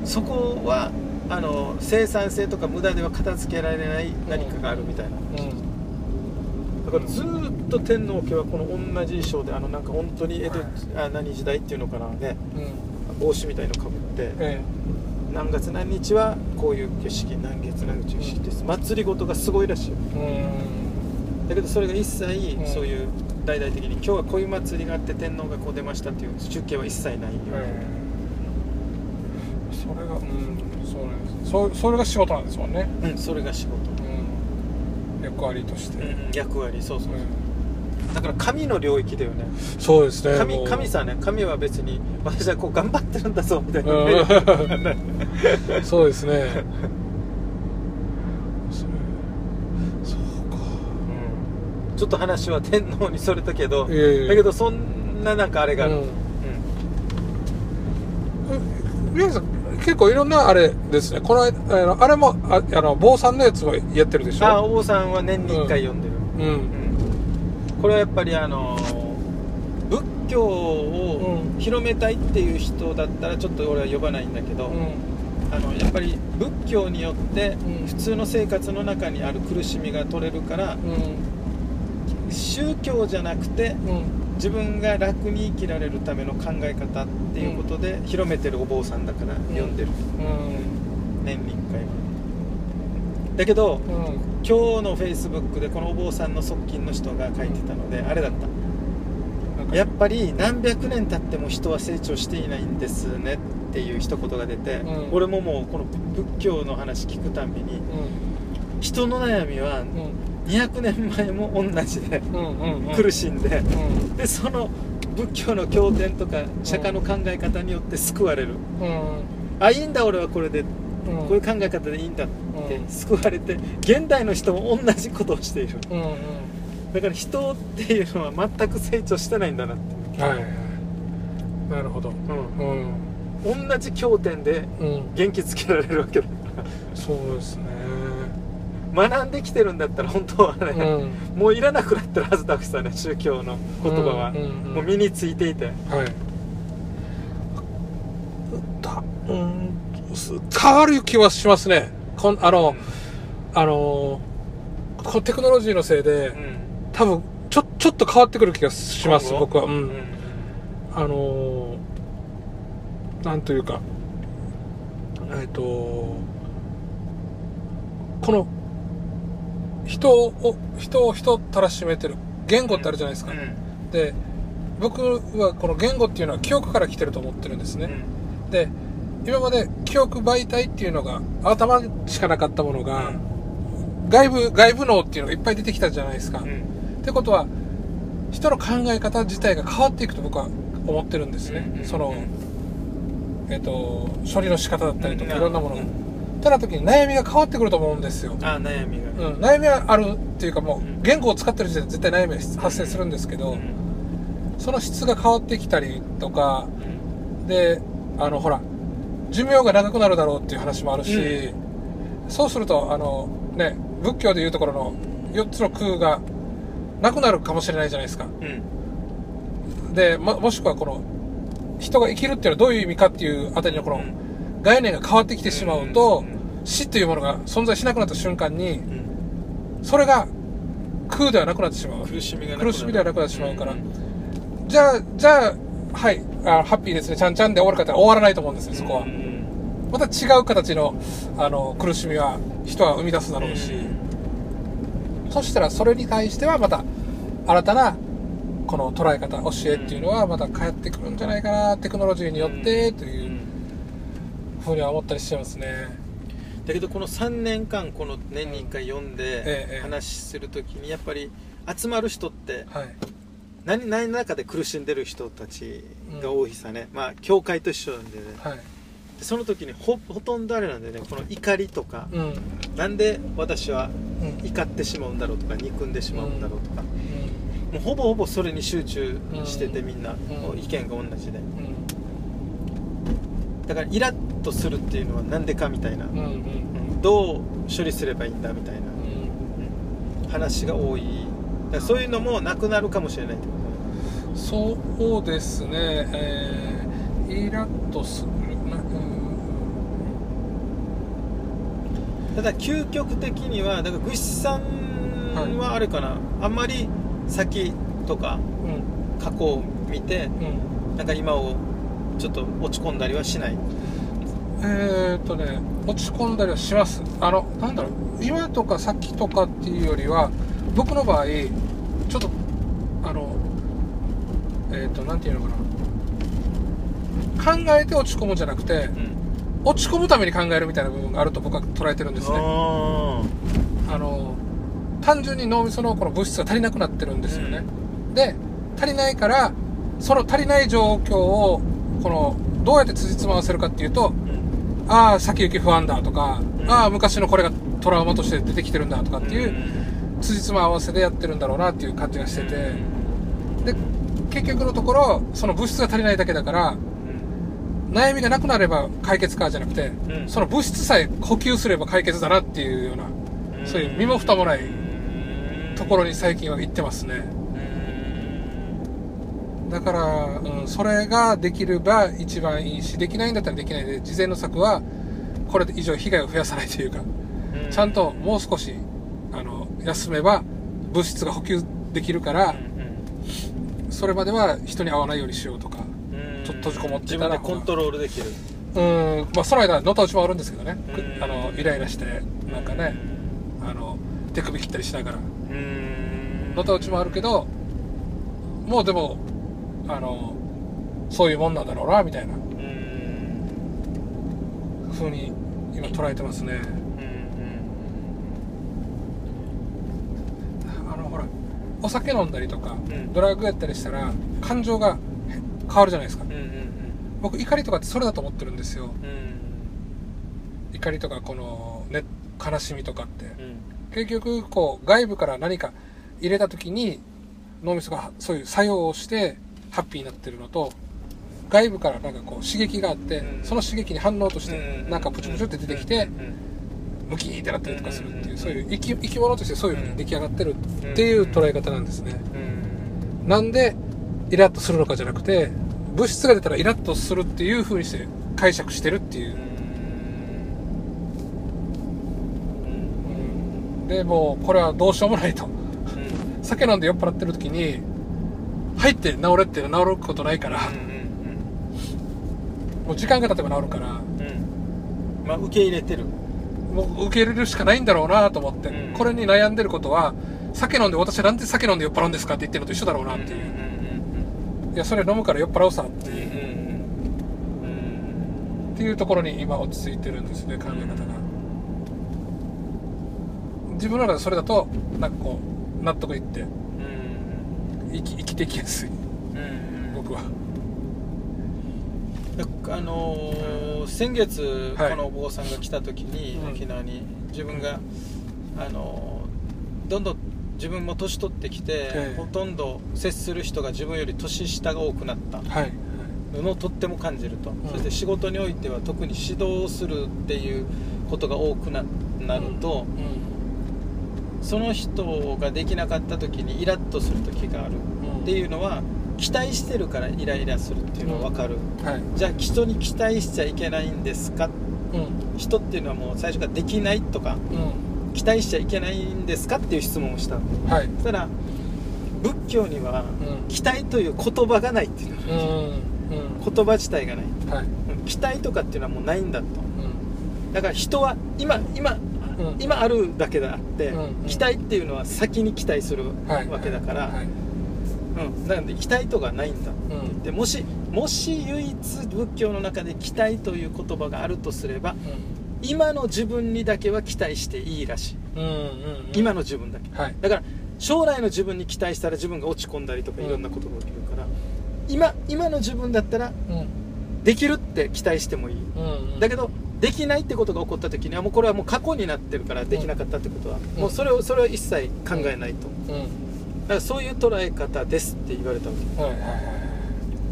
S1: うん。
S2: そこはあの生産性とか無駄では片付けられない何かがあるみたいな、
S1: うん。
S2: だからずーっと天皇家はこの同じ衣装であのなんか本当に江戸、あ何時代っていうのかなね
S1: うん。
S2: 帽子みたいのかぶって
S1: え
S2: 何月何日はこういう儀式何月何日儀式です。祭り事がすごいらしい。だけどそれが一切
S1: うん。
S2: そういう大々的に今日はこういう祭りがあって天皇がこう出ましたっていう出家は一切ないよ、
S1: ええそれがうんそうなんです。そそれが仕事なんですもんね。
S2: うん、それが仕事、
S1: うん。役割として、
S2: うん、役割そうそう。
S1: うん
S2: だから神の領域だよね。
S1: そうですね。も
S2: 神
S1: う。
S2: 神さね。神は別に私はこう頑張ってるんだぞみたいな、
S1: うん。そうですね。そうか。
S2: うんちょっと話は天皇にそれたけど、
S1: いえいえ
S2: だけどそんななんかあれがある、
S1: うん。さん結構いろんなあれですね。この間あのあれもああの坊さんのやつもやってるでしょ？
S2: あお坊さんは年に1回読んでる、
S1: うん。
S2: うんこれはやっぱりあの仏教を
S1: うん
S2: 広めたいっていう人だったらちょっと俺は呼ばないんだけど、
S1: うん。
S2: あのやっぱり仏教によって
S1: うん。
S2: 普通の生活の中にある苦しみが取れるから
S1: うん。
S2: 宗教じゃなくて
S1: うん。
S2: 自分が楽に生きられるための考え方っていうことで広めてるお坊さんだから読んでる、
S1: うん。
S2: 年に1回。はだけど
S1: うん。
S2: 今日のフェイスブックでこのお坊さんの側近の人が書いてたのであれだった。やっぱり何百年経っても人は成長していないんですねっていう一言が出て、
S1: うん。
S2: 俺ももうこの仏教の話聞くたんびに
S1: う
S2: 人の悩みは
S1: んうん。
S2: 200年前も同じで苦しんで
S1: うん。
S2: でその仏教の経典とか釈迦の考え方によって救われる。
S1: うん。
S2: あいいんだ俺はこれで
S1: うん。
S2: こういう考え方でいいんだって
S1: うん。
S2: 救われて現代の人も同じことをしている。
S1: うんうん。
S2: だから人っていうのは全く成長してないんだなって、
S1: はいはいなるほど。
S2: うん。
S1: うん。
S2: 同じ経典で
S1: うん。
S2: 元気つけられるわけだ。から
S1: そうですね。
S2: 学んできてるんだったら本当はね、
S1: うん。
S2: もういらなくなってるはずだくさね宗教の言葉は、
S1: うんうんうん。
S2: もう身についていて。
S1: はい。たうんす変わる気はしますね。こんあの、あのこのテクノロジーのせいで、
S2: うん。
S1: 多分ちょちょっと変わってくる気がします僕は。う
S2: うんん
S1: あのなんというかえっ、とこの人を人を人たらしめてる。言語ってあるじゃないですか、
S2: うん
S1: で僕はこの言語っていうのは記憶から来てると思ってるんですね、で今まで記憶媒体っていうのが頭しかなかったものが、外部外部脳っていうのがいっぱい出てきたじゃないですか、
S2: うん。うん
S1: ってことは人の考え方自体が変わっていくと僕は思ってるんですね、
S2: うん
S1: その、えっと処理の仕方だったりとか、
S2: うん。
S1: いろんなものが、
S2: うん
S1: ただ時に悩みが変わってくると思うんですよ、
S2: あ悩みが
S1: うん、悩みはあるっていうかも
S2: うん。
S1: う言語を使ってる時点で絶対悩みが発生するんですけど、
S2: うん。
S1: その質が変わってきたりとか
S2: うん。
S1: であのほら寿命が長くなるだろうっていう話もあるし、そうするとあのね仏教でいうところの4つの空がなくなるかもしれないじゃないですか。
S2: うん。
S1: でももしくはこの人が生きるっていうのはどういう意味かっていうあたりのこの
S2: うん。
S1: 概念が変わってきてしまうと、
S2: うん
S1: 死というものが存在しなくなった瞬間に
S2: うん。
S1: それが空ではなくなってしまう。
S2: 苦しみが
S1: 苦しみではなくなってしまうから。
S2: ん
S1: じゃあじゃあはいあハッピーですね。ちゃんちゃんで終わるかって終わらないと思うんですよそこは、
S2: うん
S1: また違う形のあの苦しみは人は生み出すだろうし、そしたらそれに対してはまた新たなこの捉え方教えっていうのはまた返ってくるんじゃないかなテクノロジーによってと
S2: う
S1: いうんふうには思ったりしてますね。
S2: だけどこの3年間この年に1回読んで
S1: ええ
S2: 話するときにやっぱり集まる人って
S1: はい。
S2: 何何らかで苦しんでる人たちが多いさね、まあ教会と一緒なんでね。
S1: はい
S2: でその時にほほとんどあれなんでね。この怒りとか、
S1: うん。
S2: なんで私は
S1: うん。
S2: 怒ってしまうんだろうとか憎んでしまうんだろうとか、
S1: う
S2: もうほぼほぼそれに集中してて
S1: うん。
S2: みんな、
S1: うん。
S2: 意見が同じで。
S1: ん。
S2: だからイラッとするっていうのはなんでかみたいな、どう処理すればいいんだみたいな。
S1: うん。
S2: 話が多い。だからそういうのもなくなるかもしれないってこ
S1: そうですね、えーイラッとするなうん
S2: ただ究極的にはだからグシさんはあれかな、あんまり先とか
S1: うん。
S2: 過去を見て
S1: うん。
S2: なんか今をちょっと落ち込んだりはしない？
S1: えー、っとね落ち込んだりはします。あのなんだろう。今とか先とかっていうよりは僕の場合ちょっとあのえー、っとなんていうのかな。考えて落ち込むんじゃなくて
S2: うん
S1: 落ち込むために考えるみたいな部分があると僕は捉えてるんですね。
S2: あ
S1: あの単純に脳みそのこの物質が足りなくなってるんですよね、で足りないからその足りない状況をこのどうやって辻褄合わせるかっていうと
S2: ーうん。
S1: ああ先行き不安だとか、
S2: うん。
S1: ああ昔のこれがトラウマとして出てきてるんだとかっていう
S2: う
S1: 辻褄合わせでやってるんだろうなっていう感じがしてて。
S2: ん。
S1: で結局のところその物質が足りないだけだから悩みがなくなれば解決かじゃなくて
S2: うん。
S1: その物質さえ補給すれば解決だなっていうようなそういう身も蓋もないところに最近は行ってますね。だから、うん、それができれば一番いいしできないんだったらできないで事前の策はこれ以上被害を増やさないというかちゃんともう少しあの休めば物質が補給できるからそれまでは人に会わないようにしようとか閉じこもって
S2: 自分でコントロールできる。
S1: うん。まあその間のたうちもあるんですけどね。く
S2: うん。
S1: あのイライラしてなんかねあの手首切ったりしながら。
S2: うん。
S1: のたうちもあるけどもうでもあのそういうもんなんだろうなみたいな。
S2: うん。
S1: 風に今捉えてますね。あのほらお酒飲んだりとか、
S2: ん。
S1: ドラッグやったりしたら感情がへ変わるじゃないですか。
S2: うんうん
S1: 僕怒りとかってそれだと思ってるんですよ。
S2: うん
S1: 怒りとかこの、ね、悲しみとかって。
S2: うん。
S1: 結局こう外部から何か入れた時に脳みそがそういう作用をしてハッピーになってるのと外部からなんかこう刺激があって、
S2: うん。
S1: その刺激に反応として
S2: うん
S1: なんかプチプチって出てきてムキーってなったりとかするっていうそういう生き生き物としてそういうふうに出来上がってるっていう捉え方なんですね。
S2: うん
S1: なんでイラッとするのかじゃなくて物質が出たらイラッとするっていうふうにして解釈してるっていう。うん。でもうこれはどうしようもないと。酒飲んで酔っ払ってる時に入って治れって治ることないから。もう時間が経てば治るから。
S2: まあ受け入れてる。
S1: もう受け入れるしかないんだろうなと思って、
S2: うん。
S1: これに悩んでることは酒飲んで私はなんで酒飲んで酔っ払うんですかって言ってるのと一緒だろうなっていう、いやそれ飲むから酔っ払うさっていう,、っていうところに今落ち着いてるんですね考え方が。自分の中でそれだとなんかこう納得いって生き生きてきやすい。僕は。
S2: あのー先月
S1: はい。
S2: このお坊さんが来た時に、
S1: うん。
S2: 沖縄に自分が、あのーどんどん自分も年取ってきて、
S1: ええ。
S2: ほとんど接する人が自分より年下が多くなった。
S1: はい。
S2: のをとっても感じると、
S1: ん。
S2: そして仕事においては特に指導するっていうことが多くななると、その人ができなかった時にイラッとする時がある。っていうのは期待してるからイライラするっていうのは分かる、
S1: うんはい。
S2: じゃあ人に期待しちゃいけないんですか？
S1: うん。
S2: 人っていうのはもう最初からできないとか。
S1: う
S2: 期待しちゃいけないんですかっていう質問をしたの。
S1: んはい。
S2: そしたら仏教には
S1: うん。
S2: 期待という言葉がないっていうの
S1: うんうん。
S2: 言葉自体がない。
S1: はい。
S2: 期待とかっていうのはもうないんだと。
S1: うん。
S2: だから人は今今
S1: うん。
S2: 今あるだけであって、
S1: うんうん。
S2: 期待っていうのは先に期待する
S1: はい
S2: わけだから、
S1: はい
S2: うん、なので期待とかないんだ
S1: うん。
S2: でもしもし唯一仏教の中で期待という言葉があるとすれば今の自分にだけは期待していいらしい。
S1: うんうんうん。
S2: 今の自分だけ。
S1: はい。
S2: だから将来の自分に期待したら自分が落ち込んだりとか
S1: うん
S2: いろんなことが起きるから、今今の自分だったら
S1: うん。
S2: できるって期待してもいい。
S1: うん
S2: だけどできないってことが起こった時にはもうこれはもう過去になってるからできなかったってことは、
S1: うん。
S2: もうそれをそれを一切考えないと、だ
S1: うん。
S2: からそういう捉え方ですって言われたわけ。
S1: はいはいはい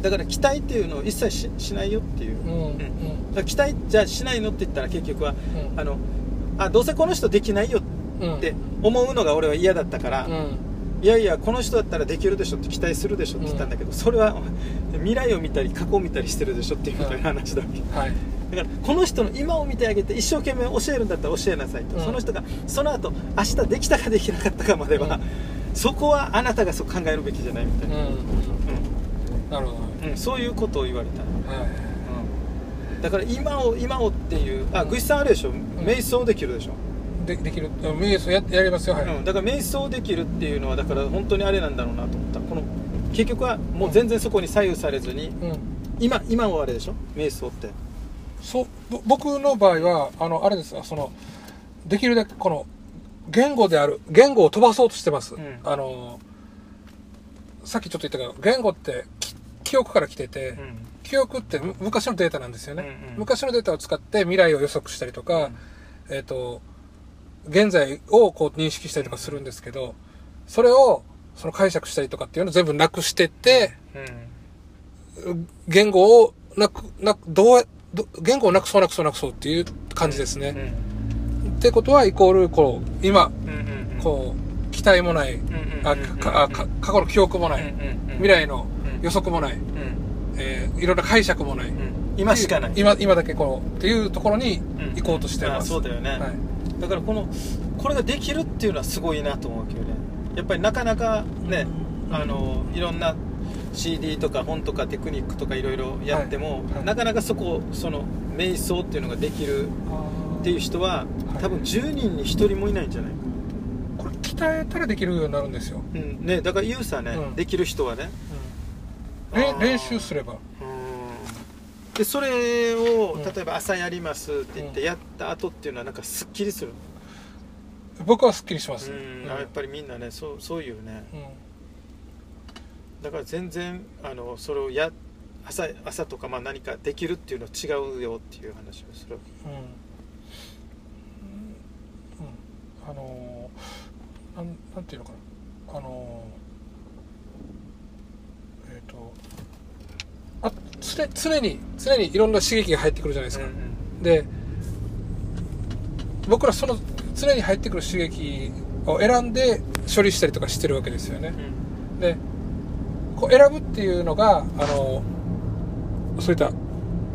S2: だから期待っていうのを一切ししないよっていう、
S1: うんうん。
S2: だ期待じゃあしないのって言ったら結局は
S1: うん。
S2: あのあどうせこの人できないよ
S1: うん。
S2: って思うのが俺は嫌だったから、
S1: うん。
S2: いやいやこの人だったらできるでしょって期待するでしょって言ったんだけど、それは未来を見たり過去を見たりしてるでしょっていうみたいな話だわけ、
S1: はい。
S2: だからこの人の今を見てあげて一生懸命教えるんだったら教えなさいと、
S1: うん。
S2: その人がその後明日できたかできなかったかまでは、
S1: うん。
S2: そこはあなたがそう考えるべきじゃないみたいな、
S1: うん。なるほど
S2: うん。うんそういうことを言われた、
S1: はい。
S2: うん、だから今を今をっていうあグイさんあれでしょ？瞑想できるでしょ、
S1: でできる。あ瞑想ややりますよ。はい、
S2: うん、だから瞑想できるっていうのはだから本当にあれなんだろうなと思った。この結局はもう全然そこに左右されずに
S1: うん。
S2: 今今はあれでしょ？瞑想って。
S1: そうぼ僕の場合はあのあれです。そのできるだけこの言語である言語を飛ばそうとしてます、
S2: うん。
S1: あのさっきちょっと言ったけど言語ってき記憶から来てて、
S2: うん。
S1: 記憶ってむ昔のデータなんですよね、
S2: うんうん。
S1: 昔のデータを使って未来を予測したりとか、えっ、と現在をこう認識したりとかするんですけどそれをその解釈したりとかっていうのを全部なくしてって言語をなくなくどう言語をなくそうなくそうなくそうっていう感じですね、ってことはイコールこう今
S2: うんうんうん。
S1: こう期待もない、
S2: うんうん
S1: あ
S2: うんうん。
S1: かあか過去の記憶もない、
S2: うんうんうん
S1: 未来の
S2: うん
S1: 予測もない、
S2: うん。
S1: えーいろんな解釈もない、
S2: うん。今しかない。
S1: 今今だけこうっていうところに行こうとしてます、
S2: あそうだよね、
S1: はい。
S2: だからこのこれができるっていうのはすごいなと思うけどね。やっぱりなかなかねあのいろんな CD とか本とかテクニックとかいろいろやっても、
S1: はい。はい。
S2: なかなかそこその瞑想っていうのができるっていう人は
S1: はい。
S2: 多分10人に1人もいないんじゃない？か、
S1: これ鍛えたらできるようになるんですよ、
S2: うん。ね、だから言うさね、
S1: うん。
S2: できる人はね
S1: 練習すれば。
S2: でそれを
S1: うん。
S2: 例えば朝やりますって言って
S1: うん。
S2: やった後っていうのはなんかすっきりする、
S1: 僕はすっきりします、
S2: うん。あやっぱりみんなねそうそういうね。
S1: うん。
S2: だから全然あのそれをや朝朝とかまあ何かできるっていうのは違うよっていう話をする
S1: うん。うん。あのーなんなんていうのかな。あのーえっ、とあ常常に常にいろんな刺激が入ってくるじゃないですか、で僕らその常に入ってくる刺激を選んで処理したりとかしてるわけですよね。でこう選ぶっていうのがあのそういった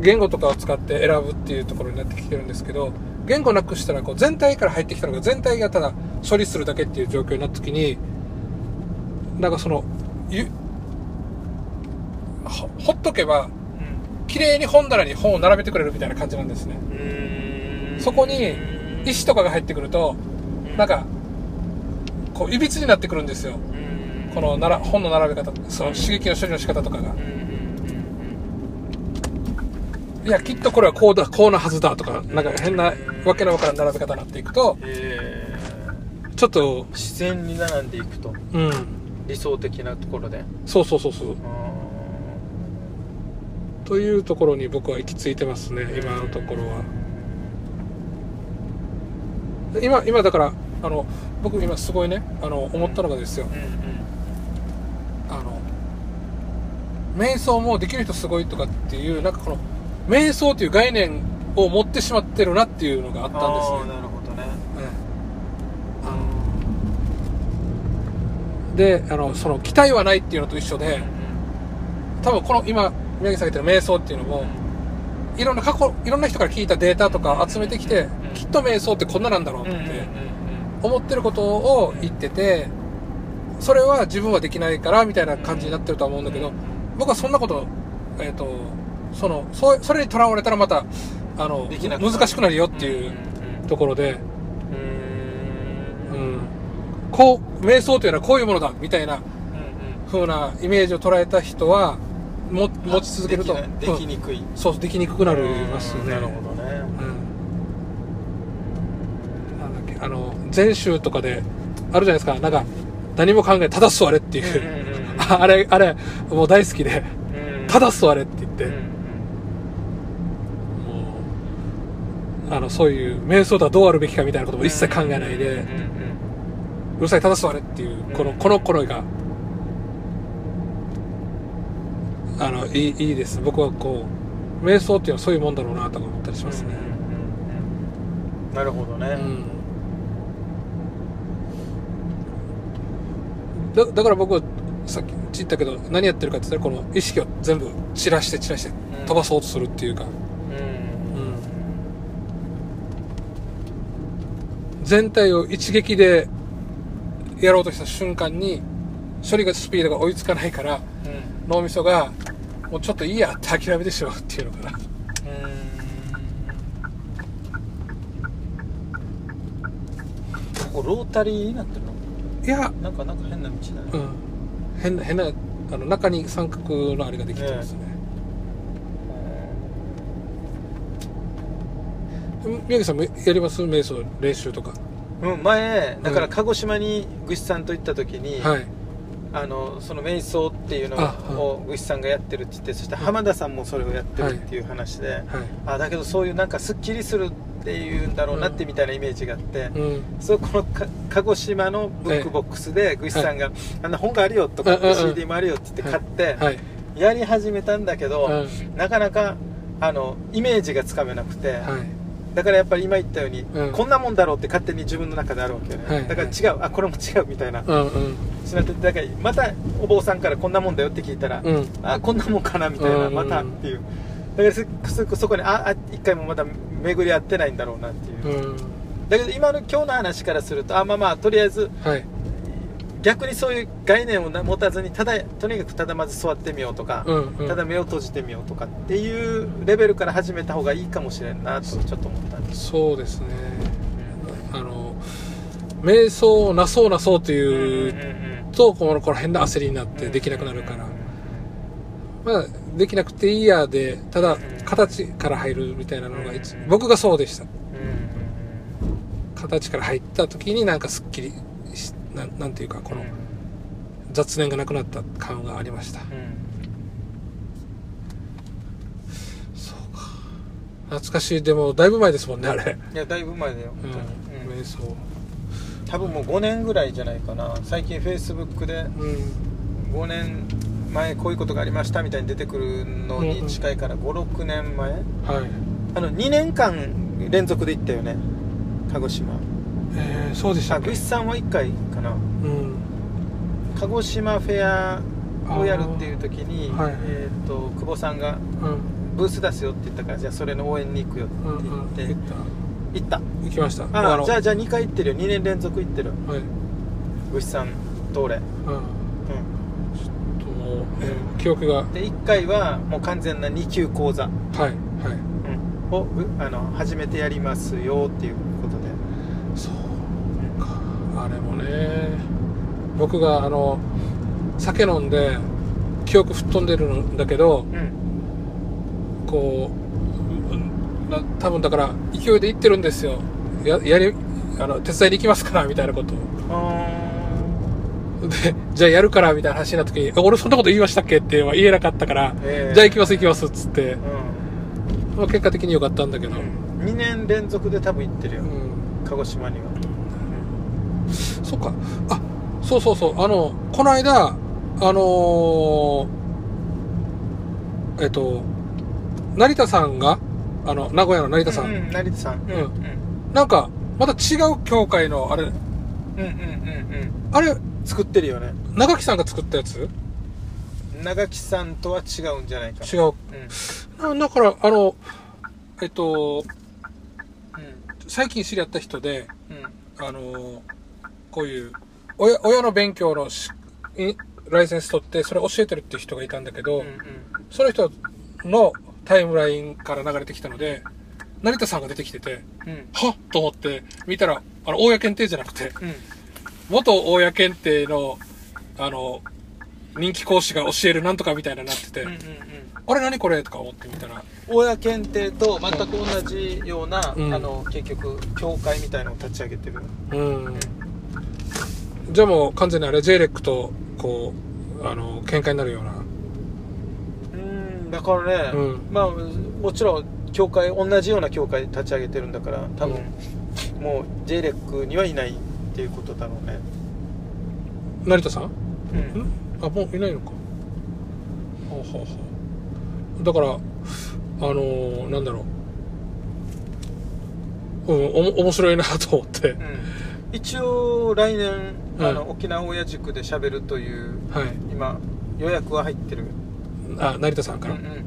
S1: 言語とかを使って選ぶっていうところになってきてるんですけど言語なくしたらこう全体から入ってきたのが全体がただ処理するだけっていう状況になった時になんかそのほっとけば綺麗に本棚に本を並べてくれるみたいな感じなんですね。そこに石とかが入ってくるとなんかこういびつになってくるんですよ。このなら本の並べ方その刺激の処理の仕方とかが。いやきっとこれはこうだこうなはずだとかなんか変なわけのわからん並べ方になっていくと
S2: え
S1: ちょっと
S2: ー自然に並んでいくと。
S1: うん。
S2: 理想的なところで。
S1: そうそうそうそうというところに僕は行き着いてますね今のところは。今今だからあの僕今すごいねあの思ったのがですよ。あの瞑想もできる人すごいとかっていうなんかこの瞑想という概念を持ってしまってるなっていうのがあったんですね。
S2: なるほどね。
S1: うん。あのであのその期待はないっていうのと一緒で多分この今宮城さんが言ってる瞑想っていうのもいろんな過去いろんな人から聞いたデータとか集めてきてきっと瞑想ってこんななんだろうって思ってることを言っててそれは自分はできないからみたいな感じになってるとは思うんだけど僕はそんなことえっ、とそのそそれにとらわれたらまたあの難しくなるよっていうところで、
S2: うん。
S1: うん、こう瞑想というのはこういうものだみたいな風なイメージを捉えた人はも持ち続けると。
S2: できにくい、
S1: うん。そうできにくくなりますよね
S2: なるほどね。
S1: うん。なんだっけあの禅宗とかであるじゃないですか。なんか何も考えただ座れっていう,、
S2: うんうんうんうん。
S1: あれあれもう大好きで。
S2: うん。
S1: ただ座れって言って、
S2: うん
S1: もうあのそういう瞑想とはどうあるべきかみたいなことも一切考えないで、
S2: うんうん
S1: うるさいただ座れっていうこの,、
S2: うん。
S1: この声があのいいいいです。僕はこう瞑想っていうのはそういうもんだろうなとか思ったりしますね、
S2: うんうんうんなるほどね、
S1: うん。だだから僕さっき言ったけど何やってるかって言ったらこの意識を全部散らして散らして飛ばそうとするっていうか、全体を一撃でやろうとした瞬間に処理がスピードが追いつかないから
S2: うん
S1: 脳みそがもうちょっといいやって諦めてしまうっていうのかな。
S2: ここロータリーになってるの？
S1: いや。
S2: なんかなんか変な道だね、
S1: うん。変な変なあの中に三角のあれができてますね、宮城さんもやります？瞑想練習とか。
S2: うん、前だから鹿児島に具志さんと行った時に、
S1: はい
S2: あのその瞑想っていうの
S1: あ
S2: を具志さんがやってるって言ってそして浜田さんもそれをやってるっていう話で、
S1: はい。
S2: あだけどそういうなんかすっきりするっていうんだろうなってみたいなイメージがあって、
S1: うん。
S2: そうこのか鹿児島のブックボックスで具志さんが、あんな本があるよとか、CD もあるよって言って買って、
S1: はい。
S2: やり始めたんだけど、
S1: うん。
S2: なかなかあのイメージがつかめなくて、
S1: はい
S2: だからやっぱり今言ったように、
S1: うん。
S2: こんなもんだろうって勝手に自分の中であるわけよね、
S1: はい
S2: だから違う。あこれも違うみたいな、
S1: うんうん。
S2: しなってだからまたお坊さんからこんなもんだよって聞いたら、
S1: うん。
S2: あこんなもんかなみたいな、
S1: うん
S2: またっていう。だからそそそこにああ一回もまだ巡り合ってないんだろうなっていう、
S1: うん。
S2: だけど今の今日の話からするとあまあまあとりあえず
S1: はい
S2: 逆にそういう概念をな持たずにただとにかくただまず座ってみようとか、
S1: うんうん。
S2: ただ目を閉じてみようとかっていうレベルから始めた方がいいかもしれんなとちょっと思ったんです。
S1: そうですね。あの瞑想をなそうなそうと
S2: うん
S1: いうとこのこの変な焦りになってできなくなるから。まあできなくていいやでただ形から入るみたいなのが僕がそうでした。
S2: うん
S1: 形から入った時になんかすっきりしなんなんていうかこの雑念がなくなった感がありました。そうか。懐かしい。でもだいぶ前ですもんねあれ。
S2: いやだいぶ前だよ
S1: うん。
S2: 本当に、うん。
S1: 瞑想
S2: 多分もう5年ぐらいじゃないかな。最近フェイスブックで
S1: うん。
S2: 5年前こういうことがありましたみたいに出てくるのに近いから56年前？
S1: はい。
S2: あの2年間連続で行ったよね鹿児島
S1: えー、そうでした
S2: あ
S1: っけ
S2: さんは1回かな。
S1: うん。
S2: 鹿児島フェアをやるっていう時に、
S1: はい
S2: えー、と久保さんが
S1: うん。
S2: ブース出すよって言ったからじゃあそれの応援に行くよって
S1: うんうん。
S2: 言って、
S1: 行った。
S2: 行った。
S1: 行きました。の
S2: あじゃあじゃあ2回行ってるよ。2年連続行ってる。
S1: はい。
S2: さんと俺、
S1: うん。
S2: う
S1: ともう、えー記憶が。
S2: ん、で1回はもう完全な2級講座、
S1: はいはい。
S2: うん、をうあの始めてやりますよっていう
S1: あれもね僕があの酒飲んで記憶吹っ飛んでるんだけど
S2: うん。
S1: こう多分だから勢いで行ってるんですよ。ややりあの手伝いに行きますからみたいなこと。でじゃあやるからみたいな話になった時にえ俺そんなこと言いましたっけ？っては言えなかったから、
S2: えー
S1: じゃあ行きます行きますっつって。
S2: ー、
S1: まあ、結果的に良かったんだけど、
S2: うん、2年連続で多分行ってるよ、
S1: うん。
S2: 鹿児島には、
S1: そっか。あ、そうそうそう。あの、この間、あのーえっと、成田さんが、あの、名古屋の成田さん、
S2: うんうん、成田さん、うん
S1: うん。
S2: うん。
S1: なんか、また違う教会の、あれ、
S2: うんうんうんうん。
S1: あれ、
S2: 作ってるよね。
S1: 長木さんが作ったやつ？
S2: 長木さんとは違うんじゃないか。
S1: 違う。
S2: うん。
S1: なだから、あの、えっと、
S2: う
S1: 最近知り合った人で、
S2: んうん。
S1: あの、こういう、親、親の勉強のしいライセンス取って、それ教えてるっていう人がいたんだけど、
S2: うん
S1: その人のタイムラインから流れてきたので、成田さんが出てきてて、
S2: うん。うん
S1: はっと思って見たら、あの、大谷検定じゃなくて、
S2: うん。
S1: 元大谷検定の、あの、人気講師が教えるなんとかみたいなのになってて、
S2: うんうんうん。
S1: あれ何これとか思ってみたら、
S2: 親検定と全く同じような、
S1: うん。
S2: あの結局協会みたいのを立ち上げてる。
S1: うん。じゃあもう完全にあれ、JREC と、こう、あの、喧嘩になるような。
S2: うんだからね、
S1: うん
S2: まあもちろん協会同じような協会立ち上げてるんだから多分、もう JREC にはいないっていうことだろうね
S1: 成田さん？ん
S2: うん
S1: あ、もういないのか。ほうほうほう。だから、あのーなんだろう。うん、おも面白いなと思って。
S2: うん一応来年、
S1: うん
S2: あの沖縄親塾で喋るという
S1: はい。
S2: 今予約は入ってる。
S1: あ成田さんから、
S2: うんうんうんうん。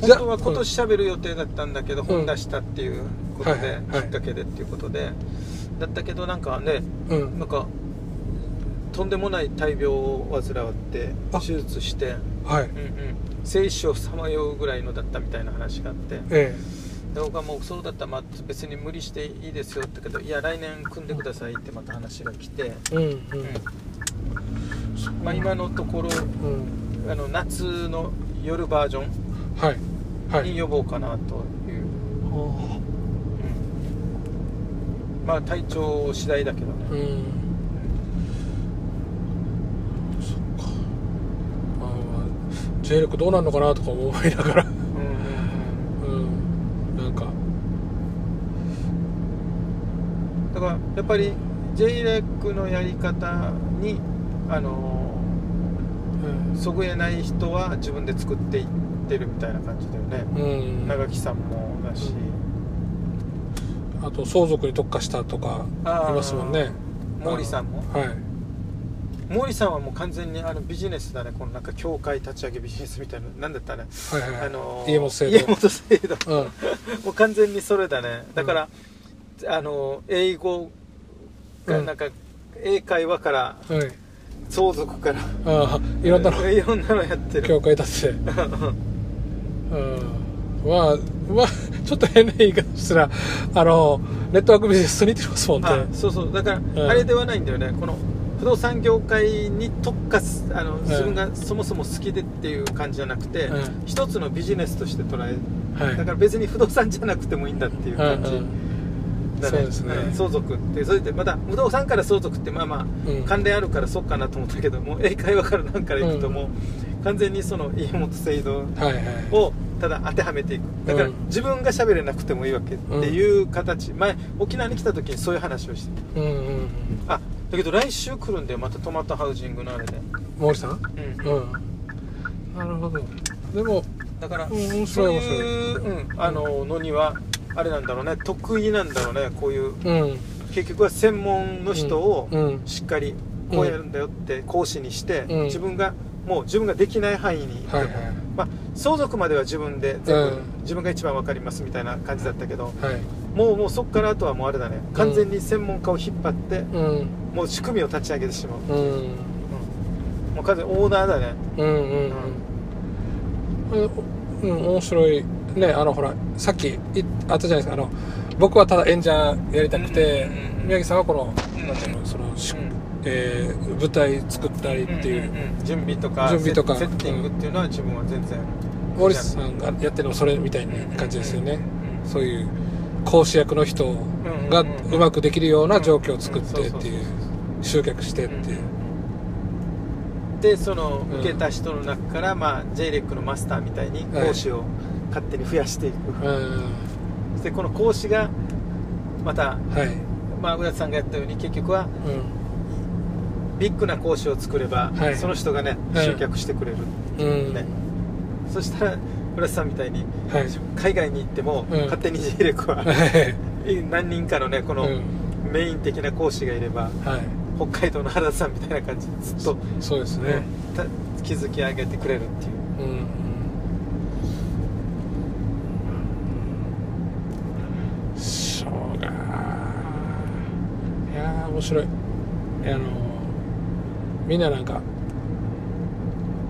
S1: じゃ
S2: 本当は今年喋る予定だったんだけど、
S1: うん。
S2: 本出したっていうことで、
S1: はいはい
S2: きっかけでっていうことで。だったけどなんかね
S1: うん。
S2: なんかとんでもない大病を患わって
S1: あ。
S2: 手術して、
S1: はい。
S2: うんうん、生死をさまようぐらいのだったみたいな話があって。
S1: え
S2: で僕はもうそうだったらまあ別に無理していいですよってけどいや来年組んでくださいってまた話が来て、
S1: えうんうん、
S2: うん。まあ、今のところ
S1: うん。
S2: あの夏の夜バージョンに呼ぼうかなという、
S1: は
S2: うん。まあ体調次第だけど
S1: あう
S2: ね、
S1: ん。そっか。まあまあ J 力どうなるのかなとか思いながら
S2: うんうんうん
S1: うんなんか
S2: だからやっぱり j レックのやり方にあの
S1: うん。
S2: そぐえない人は自分で作っていってるみたいな感じだよね、
S1: うん。
S2: 長木さんもだし、
S1: あと相続に特化したとかいますもんね。
S2: 毛利さんも？
S1: はい。
S2: 毛利さんはもう完全にあのビジネスだね。このなんか協会立ち上げビジネスみたいななんだったら、
S1: はいはいはい。
S2: あの
S1: 家元制度。
S2: 家元制度。
S1: うん。
S2: もう完全にそれだね。だから、あの英語が
S1: うん。
S2: なんか、英会話から
S1: はい。
S2: 相続から
S1: ああいろんなの。
S2: いろんなのやってる。
S1: 教会立てて。うんまあまあちょっと変な言い方したらあのネットワークビジネスと似てますもんね。
S2: あそうそう。だから、
S1: ん。
S2: あれではないんだよね。この不動産業界に特化すあの自分がそもそも好きでっていう感じじゃなくて、
S1: うん。
S2: 一つのビジネスとして捉え
S1: はい。
S2: だから別に不動産じゃなくてもいいんだっていう感じ。
S1: うんうん
S2: だね,、
S1: そうですね。
S2: ん。相続ってそれでまた不動産から相続ってまあまあ、
S1: うん。
S2: 関連あるからそっかなと思ったけどもう 英会話からなんからいくともう、完全にその家元制度をただ当てはめていく。だから
S1: うん。
S2: 自分が喋れなくてもいいわけっていう形、前沖縄に来た時にそういう話をして
S1: うんうんうん
S2: あだけど来週来るんだよ。またトマトハウジングのあれで、
S1: 毛利さん？
S2: うん。
S1: うん。なるほど。でも
S2: だから、
S1: うん面
S2: そう
S1: い
S2: う、うん、あののにはあれなんだろうね得意なんだろうねこういう
S1: うん。
S2: 結局は専門の人をしっかりこうやるんだよって講師にして、
S1: うん。
S2: 自分がもう自分ができない範囲に、
S1: はいはい
S2: まあ、相続までは自分で全部、
S1: うん。
S2: 自分が一番わかりますみたいな感じだったけど
S1: はい。
S2: もうもうそこからあとはもうあれだね。完全に専門家を引っ張って、
S1: うん。
S2: もう仕組みを立ち上げてしまう、
S1: うん。
S2: うん。もう完全にオーナーだね。
S1: うんうんうん。うん、うん、面白いねあのほらさっきいあったじゃないですか。あの僕はただ演者やりたくて、
S2: うんうん
S1: 宮城さんはこの、ていうのその、し
S2: うん。
S1: えー舞台作ったりっていう、
S2: んんん。準備とか
S1: 準備とか。
S2: セセッティングっていうのは自分は全然。
S1: 森さんがやってるのもそれみたいな感じですよね、
S2: うん
S1: そういう講師役の人が
S2: う
S1: まくできるような状況を作っ
S2: うん
S1: てっていう集客してっていう。
S2: でその
S1: うん。
S2: 受けた人の中から、まあ、JREC のマスターみたいに講師を勝手に増やしていく、
S1: うん。
S2: そしてこの講師がまた、
S1: はい、
S2: まあ、浦田さんがやったように結局は
S1: う
S2: ビッグな講師を作れば、
S1: はい。
S2: その人がね
S1: はい。
S2: 集客してくれる、
S1: んうん。
S2: ね。そしたら浦田さんみたいに、
S1: はい。
S2: 海外に行っても、
S1: うん。
S2: 勝手に JREC は
S1: はい。
S2: 何人かのねこの
S1: うん。
S2: メイン的な講師がいれば、
S1: はい。
S2: 北海道の原田さんみたいな感じでずっと、
S1: そうですね。
S2: た築き上げてくれるっていう。
S1: うんそうかいやー面白い。あのみんななんか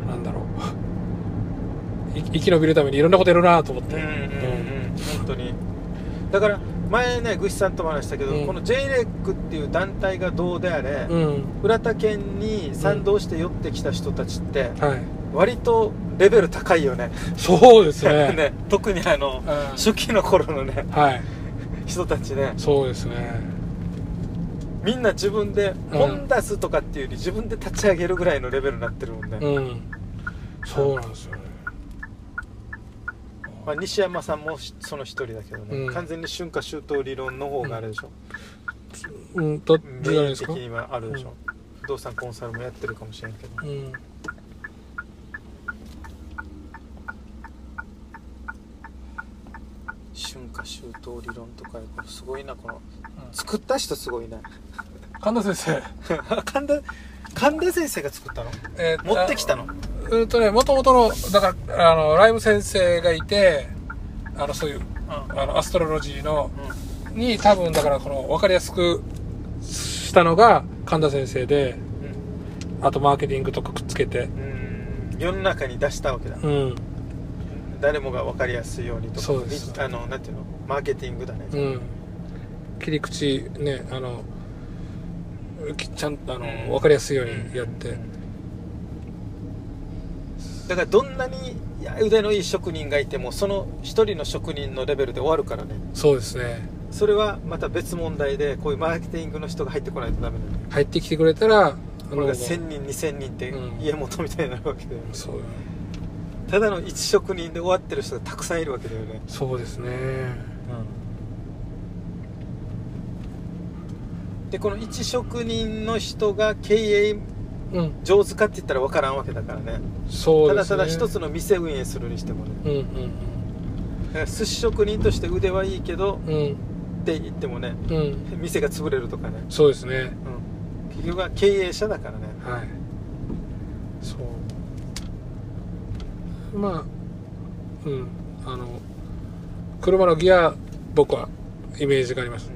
S1: なんだろう。い生き延びるためにいろんなことやるなと思って。
S2: うんうんうん本当に。だから前ねぐしさんとも話したけど、
S1: うん。
S2: この JREC っていう団体がどうであれ、
S1: うん。
S2: 浦田県に賛同して寄ってきた人たちって
S1: はい。
S2: 割とレベル高いよね。
S1: そうですね。
S2: ね特にあの
S1: うん。
S2: 初期の頃のね
S1: はい。
S2: 人たちね。
S1: そうですね
S2: みんな自分で
S1: うん。
S2: 本出すとかっていうより自分で立ち上げるぐらいのレベルになってるもんね、
S1: うん。そうなんですよね。
S2: まあ、西山さんもしその一人だけどね、
S1: うん。
S2: 完全に春夏秋冬理論の方があるでしょ、
S1: うん。どっちじゃ
S2: メイン的にはあるでしょ、不動産コンサルもやってるかもしれんけど、
S1: うん
S2: 春か理論とかすごいなこの作った人すごいな
S1: 神田先生。
S2: 神田神田先生が作ったの？
S1: えー
S2: 持ってきたの？
S1: うんとねもともとのだからあのライブ先生がいてあのそういう
S2: うん。
S1: あのアストロロジーの
S2: う
S1: に多分だからこの分かりやすくしたのが神田先生で
S2: ん。
S1: あとマーケティングとかくっつけて。
S2: うん。世の中に出したわけだ。
S1: うん
S2: 誰もが分かりやすいようにとか
S1: そうです。
S2: みあのなんていうの？マーケティングだね。
S1: うん。切り口ねあのきちゃんとあの、
S2: うん。
S1: 分かりやすいようにやって、
S2: だからどんなに腕のいい職人がいてもその一人の職人のレベルで終わるからね。
S1: そうですね。
S2: それはまた別問題でこういうマーケティングの人が入ってこないとダメだね
S1: 入ってきてくれたらあ
S2: これが
S1: の
S2: 1000人2000人って
S1: うん。
S2: 家元みたいになるわけだよね、
S1: そう
S2: ただの一職人で終わってる人がたくさんいるわけだよね、
S1: そうですね。
S2: でこの一職人の人が経営
S1: うん
S2: 上手かって言ったら分からんわけだからね。
S1: そうですね。
S2: ただただ一つの店運営するにしてもね。
S1: うんうん
S2: だから寿司職人として腕はいいけど
S1: うんうん。
S2: って言ってもね
S1: うん。
S2: 店が潰れるとかね、
S1: そうですね。
S2: うん、結局は経営者だからね。
S1: はい。そうまあうんあの車のギア僕はイメージがありました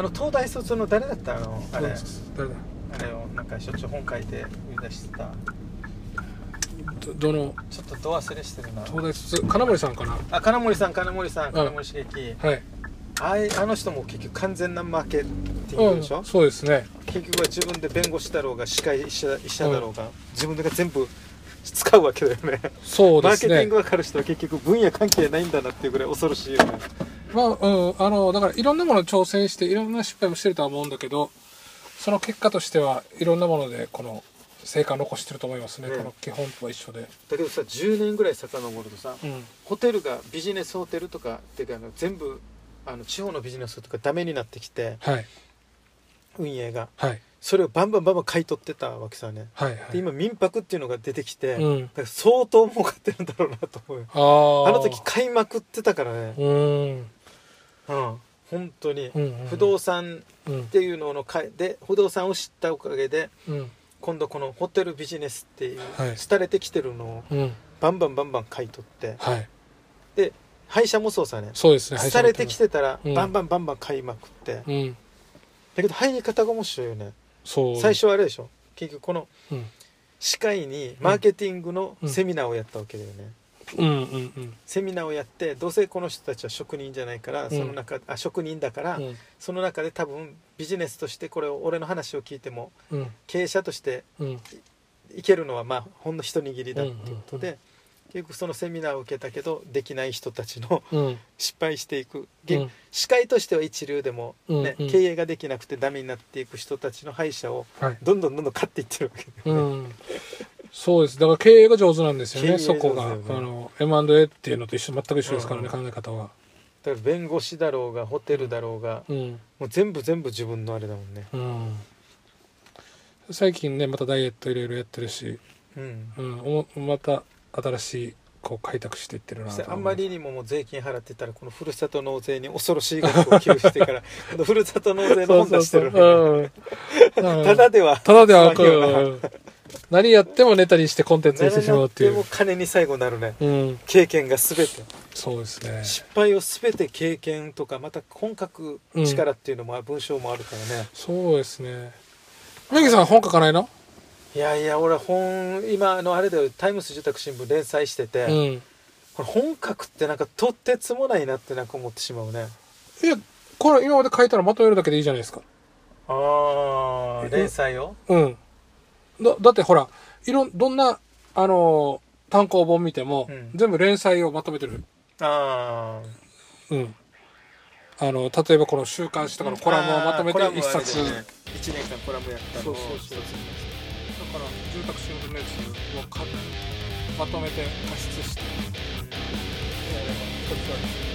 S2: あの東大卒の誰だった？のあれ。
S1: 誰だ？
S2: あれをなんかしょっちゅう本書いて売り出してた。
S1: どどの？
S2: ちょっとど忘れしてるな。
S1: 東大卒金森さんかな？
S2: あ金森さん金森さん金森茂樹。
S1: はい。
S2: あいあの人も結局完全なマーケティン
S1: うん
S2: グでしょ、
S1: そうですね。
S2: 結局は自分で弁護士だろうが歯科医者医者だろうが、自分で全部使うわけだよね。
S1: そうですね。
S2: マーケティングわかる人は結局分野関係ないんだなっていうぐらい恐ろしいよね。
S1: まあうんあのだからいろんなものに挑戦していろんな失敗もしてるとは思うんだけどその結果としてはいろんなものでこの成果を残してると思いますね。
S2: ね
S1: この基本とは一緒で。
S2: だけどさ10年ぐらい遡るとさ、
S1: うん。
S2: ホテルがビジネスホテルとかっていうかあの全部あの地方のビジネスとかダメになってきて
S1: はい。
S2: 運営が。
S1: はい
S2: それをバンバンバンバン買い取ってたわけさね。
S1: はいはい。
S2: で今民泊っていうのが出てきて、
S1: うん。
S2: だから相当儲かってるんだろうなと思うよ。
S1: あ
S2: の時買いまくってたからね。
S1: うーん。
S2: うん。本当に、
S1: うんうん
S2: 不動産
S1: うん
S2: っていうののかで不動産を知ったおかげで
S1: うん。
S2: 今度このホテルビジネスっていう、
S1: はい。
S2: 廃れてきてるのを
S1: うん。
S2: バンバンバンバン買い取って
S1: はい。
S2: で廃車もそうさね。
S1: そうですね
S2: 廃れてきてたら
S1: うん。
S2: バンバンバンバン買いまくって、
S1: うん。
S2: だけど入り方が面白いよね
S1: そう。
S2: 最初はあれでしょ？結局この
S1: うん。
S2: 歯科医にマーケティングの
S1: うん。
S2: セミナーをやったわけだよね、
S1: うんうんうん。
S2: セミナーをやってどうせこの人たちは職人じゃないから、
S1: ん。
S2: その中あ職人だから、
S1: うん。
S2: その中で多分ビジネスとしてこれを俺の話を聞いても
S1: うん。
S2: 経営者として
S1: うん。
S2: いけるのはまあほんの一握りだっていうことで、
S1: うんうん
S2: 結局そのセミナーを受けたけどできない人たちの
S1: うん。
S2: 失敗していく、
S1: うん。
S2: 司会としては一流でも、ね
S1: うんうん。
S2: 経営ができなくてダメになっていく人たちの敗者を
S1: はい。
S2: どんどんどんどん勝っていってるわけ
S1: そうです。だから経営が上手なんですよ
S2: 経営
S1: ね。そこが、あの M&A っていうのと一緒全く一緒ですからね、
S2: うん。
S1: 考え方は。
S2: だから弁護士だろうがホテルだろうが、
S1: うん。
S2: もう全部全部自分のあれだもんね。
S1: うん。最近ねまたダイエットいろいろやってるし、
S2: うん。
S1: うん、また新しいこう開拓していってるな
S2: あんまりにももう税金払ってたらこのふるさと納税に恐ろしい額を寄付してから ふるさと納税の本出してる
S1: そうそうそう。うん。
S2: ただでは
S1: ただではこ
S2: すまんよな
S1: う何やってもネタにしてコンテンツにしてしまうってい
S2: でも
S1: う、
S2: 金に最後なるね。
S1: うん、
S2: 経験が全て。
S1: そうですね。
S2: 失敗を全て経験とかまた本格力っていうのも文章もあるからね、
S1: そうですね。メギさん本書かないの？
S2: いやいや俺本今あのあれだよタイムス住宅新聞連載してて、
S1: うん。
S2: これ本格ってなんかとってつもないなってなんか思ってしまうね。
S1: いやこれ今まで書いたらまとめるだけでいいじゃないですか。
S2: ああ連載を？
S1: うん。だだってほらいろんどんなあのー単行本見ても、
S2: うん。
S1: 全部連載をまとめてる。
S2: ああ
S1: うん。あの例えばこの週刊誌とかのコラムをまとめて一冊、
S2: ね1年間コラムやったのを。
S1: そうそうそうから住宅新聞のやつをまとめて加湿して、えー、こっちはです。ね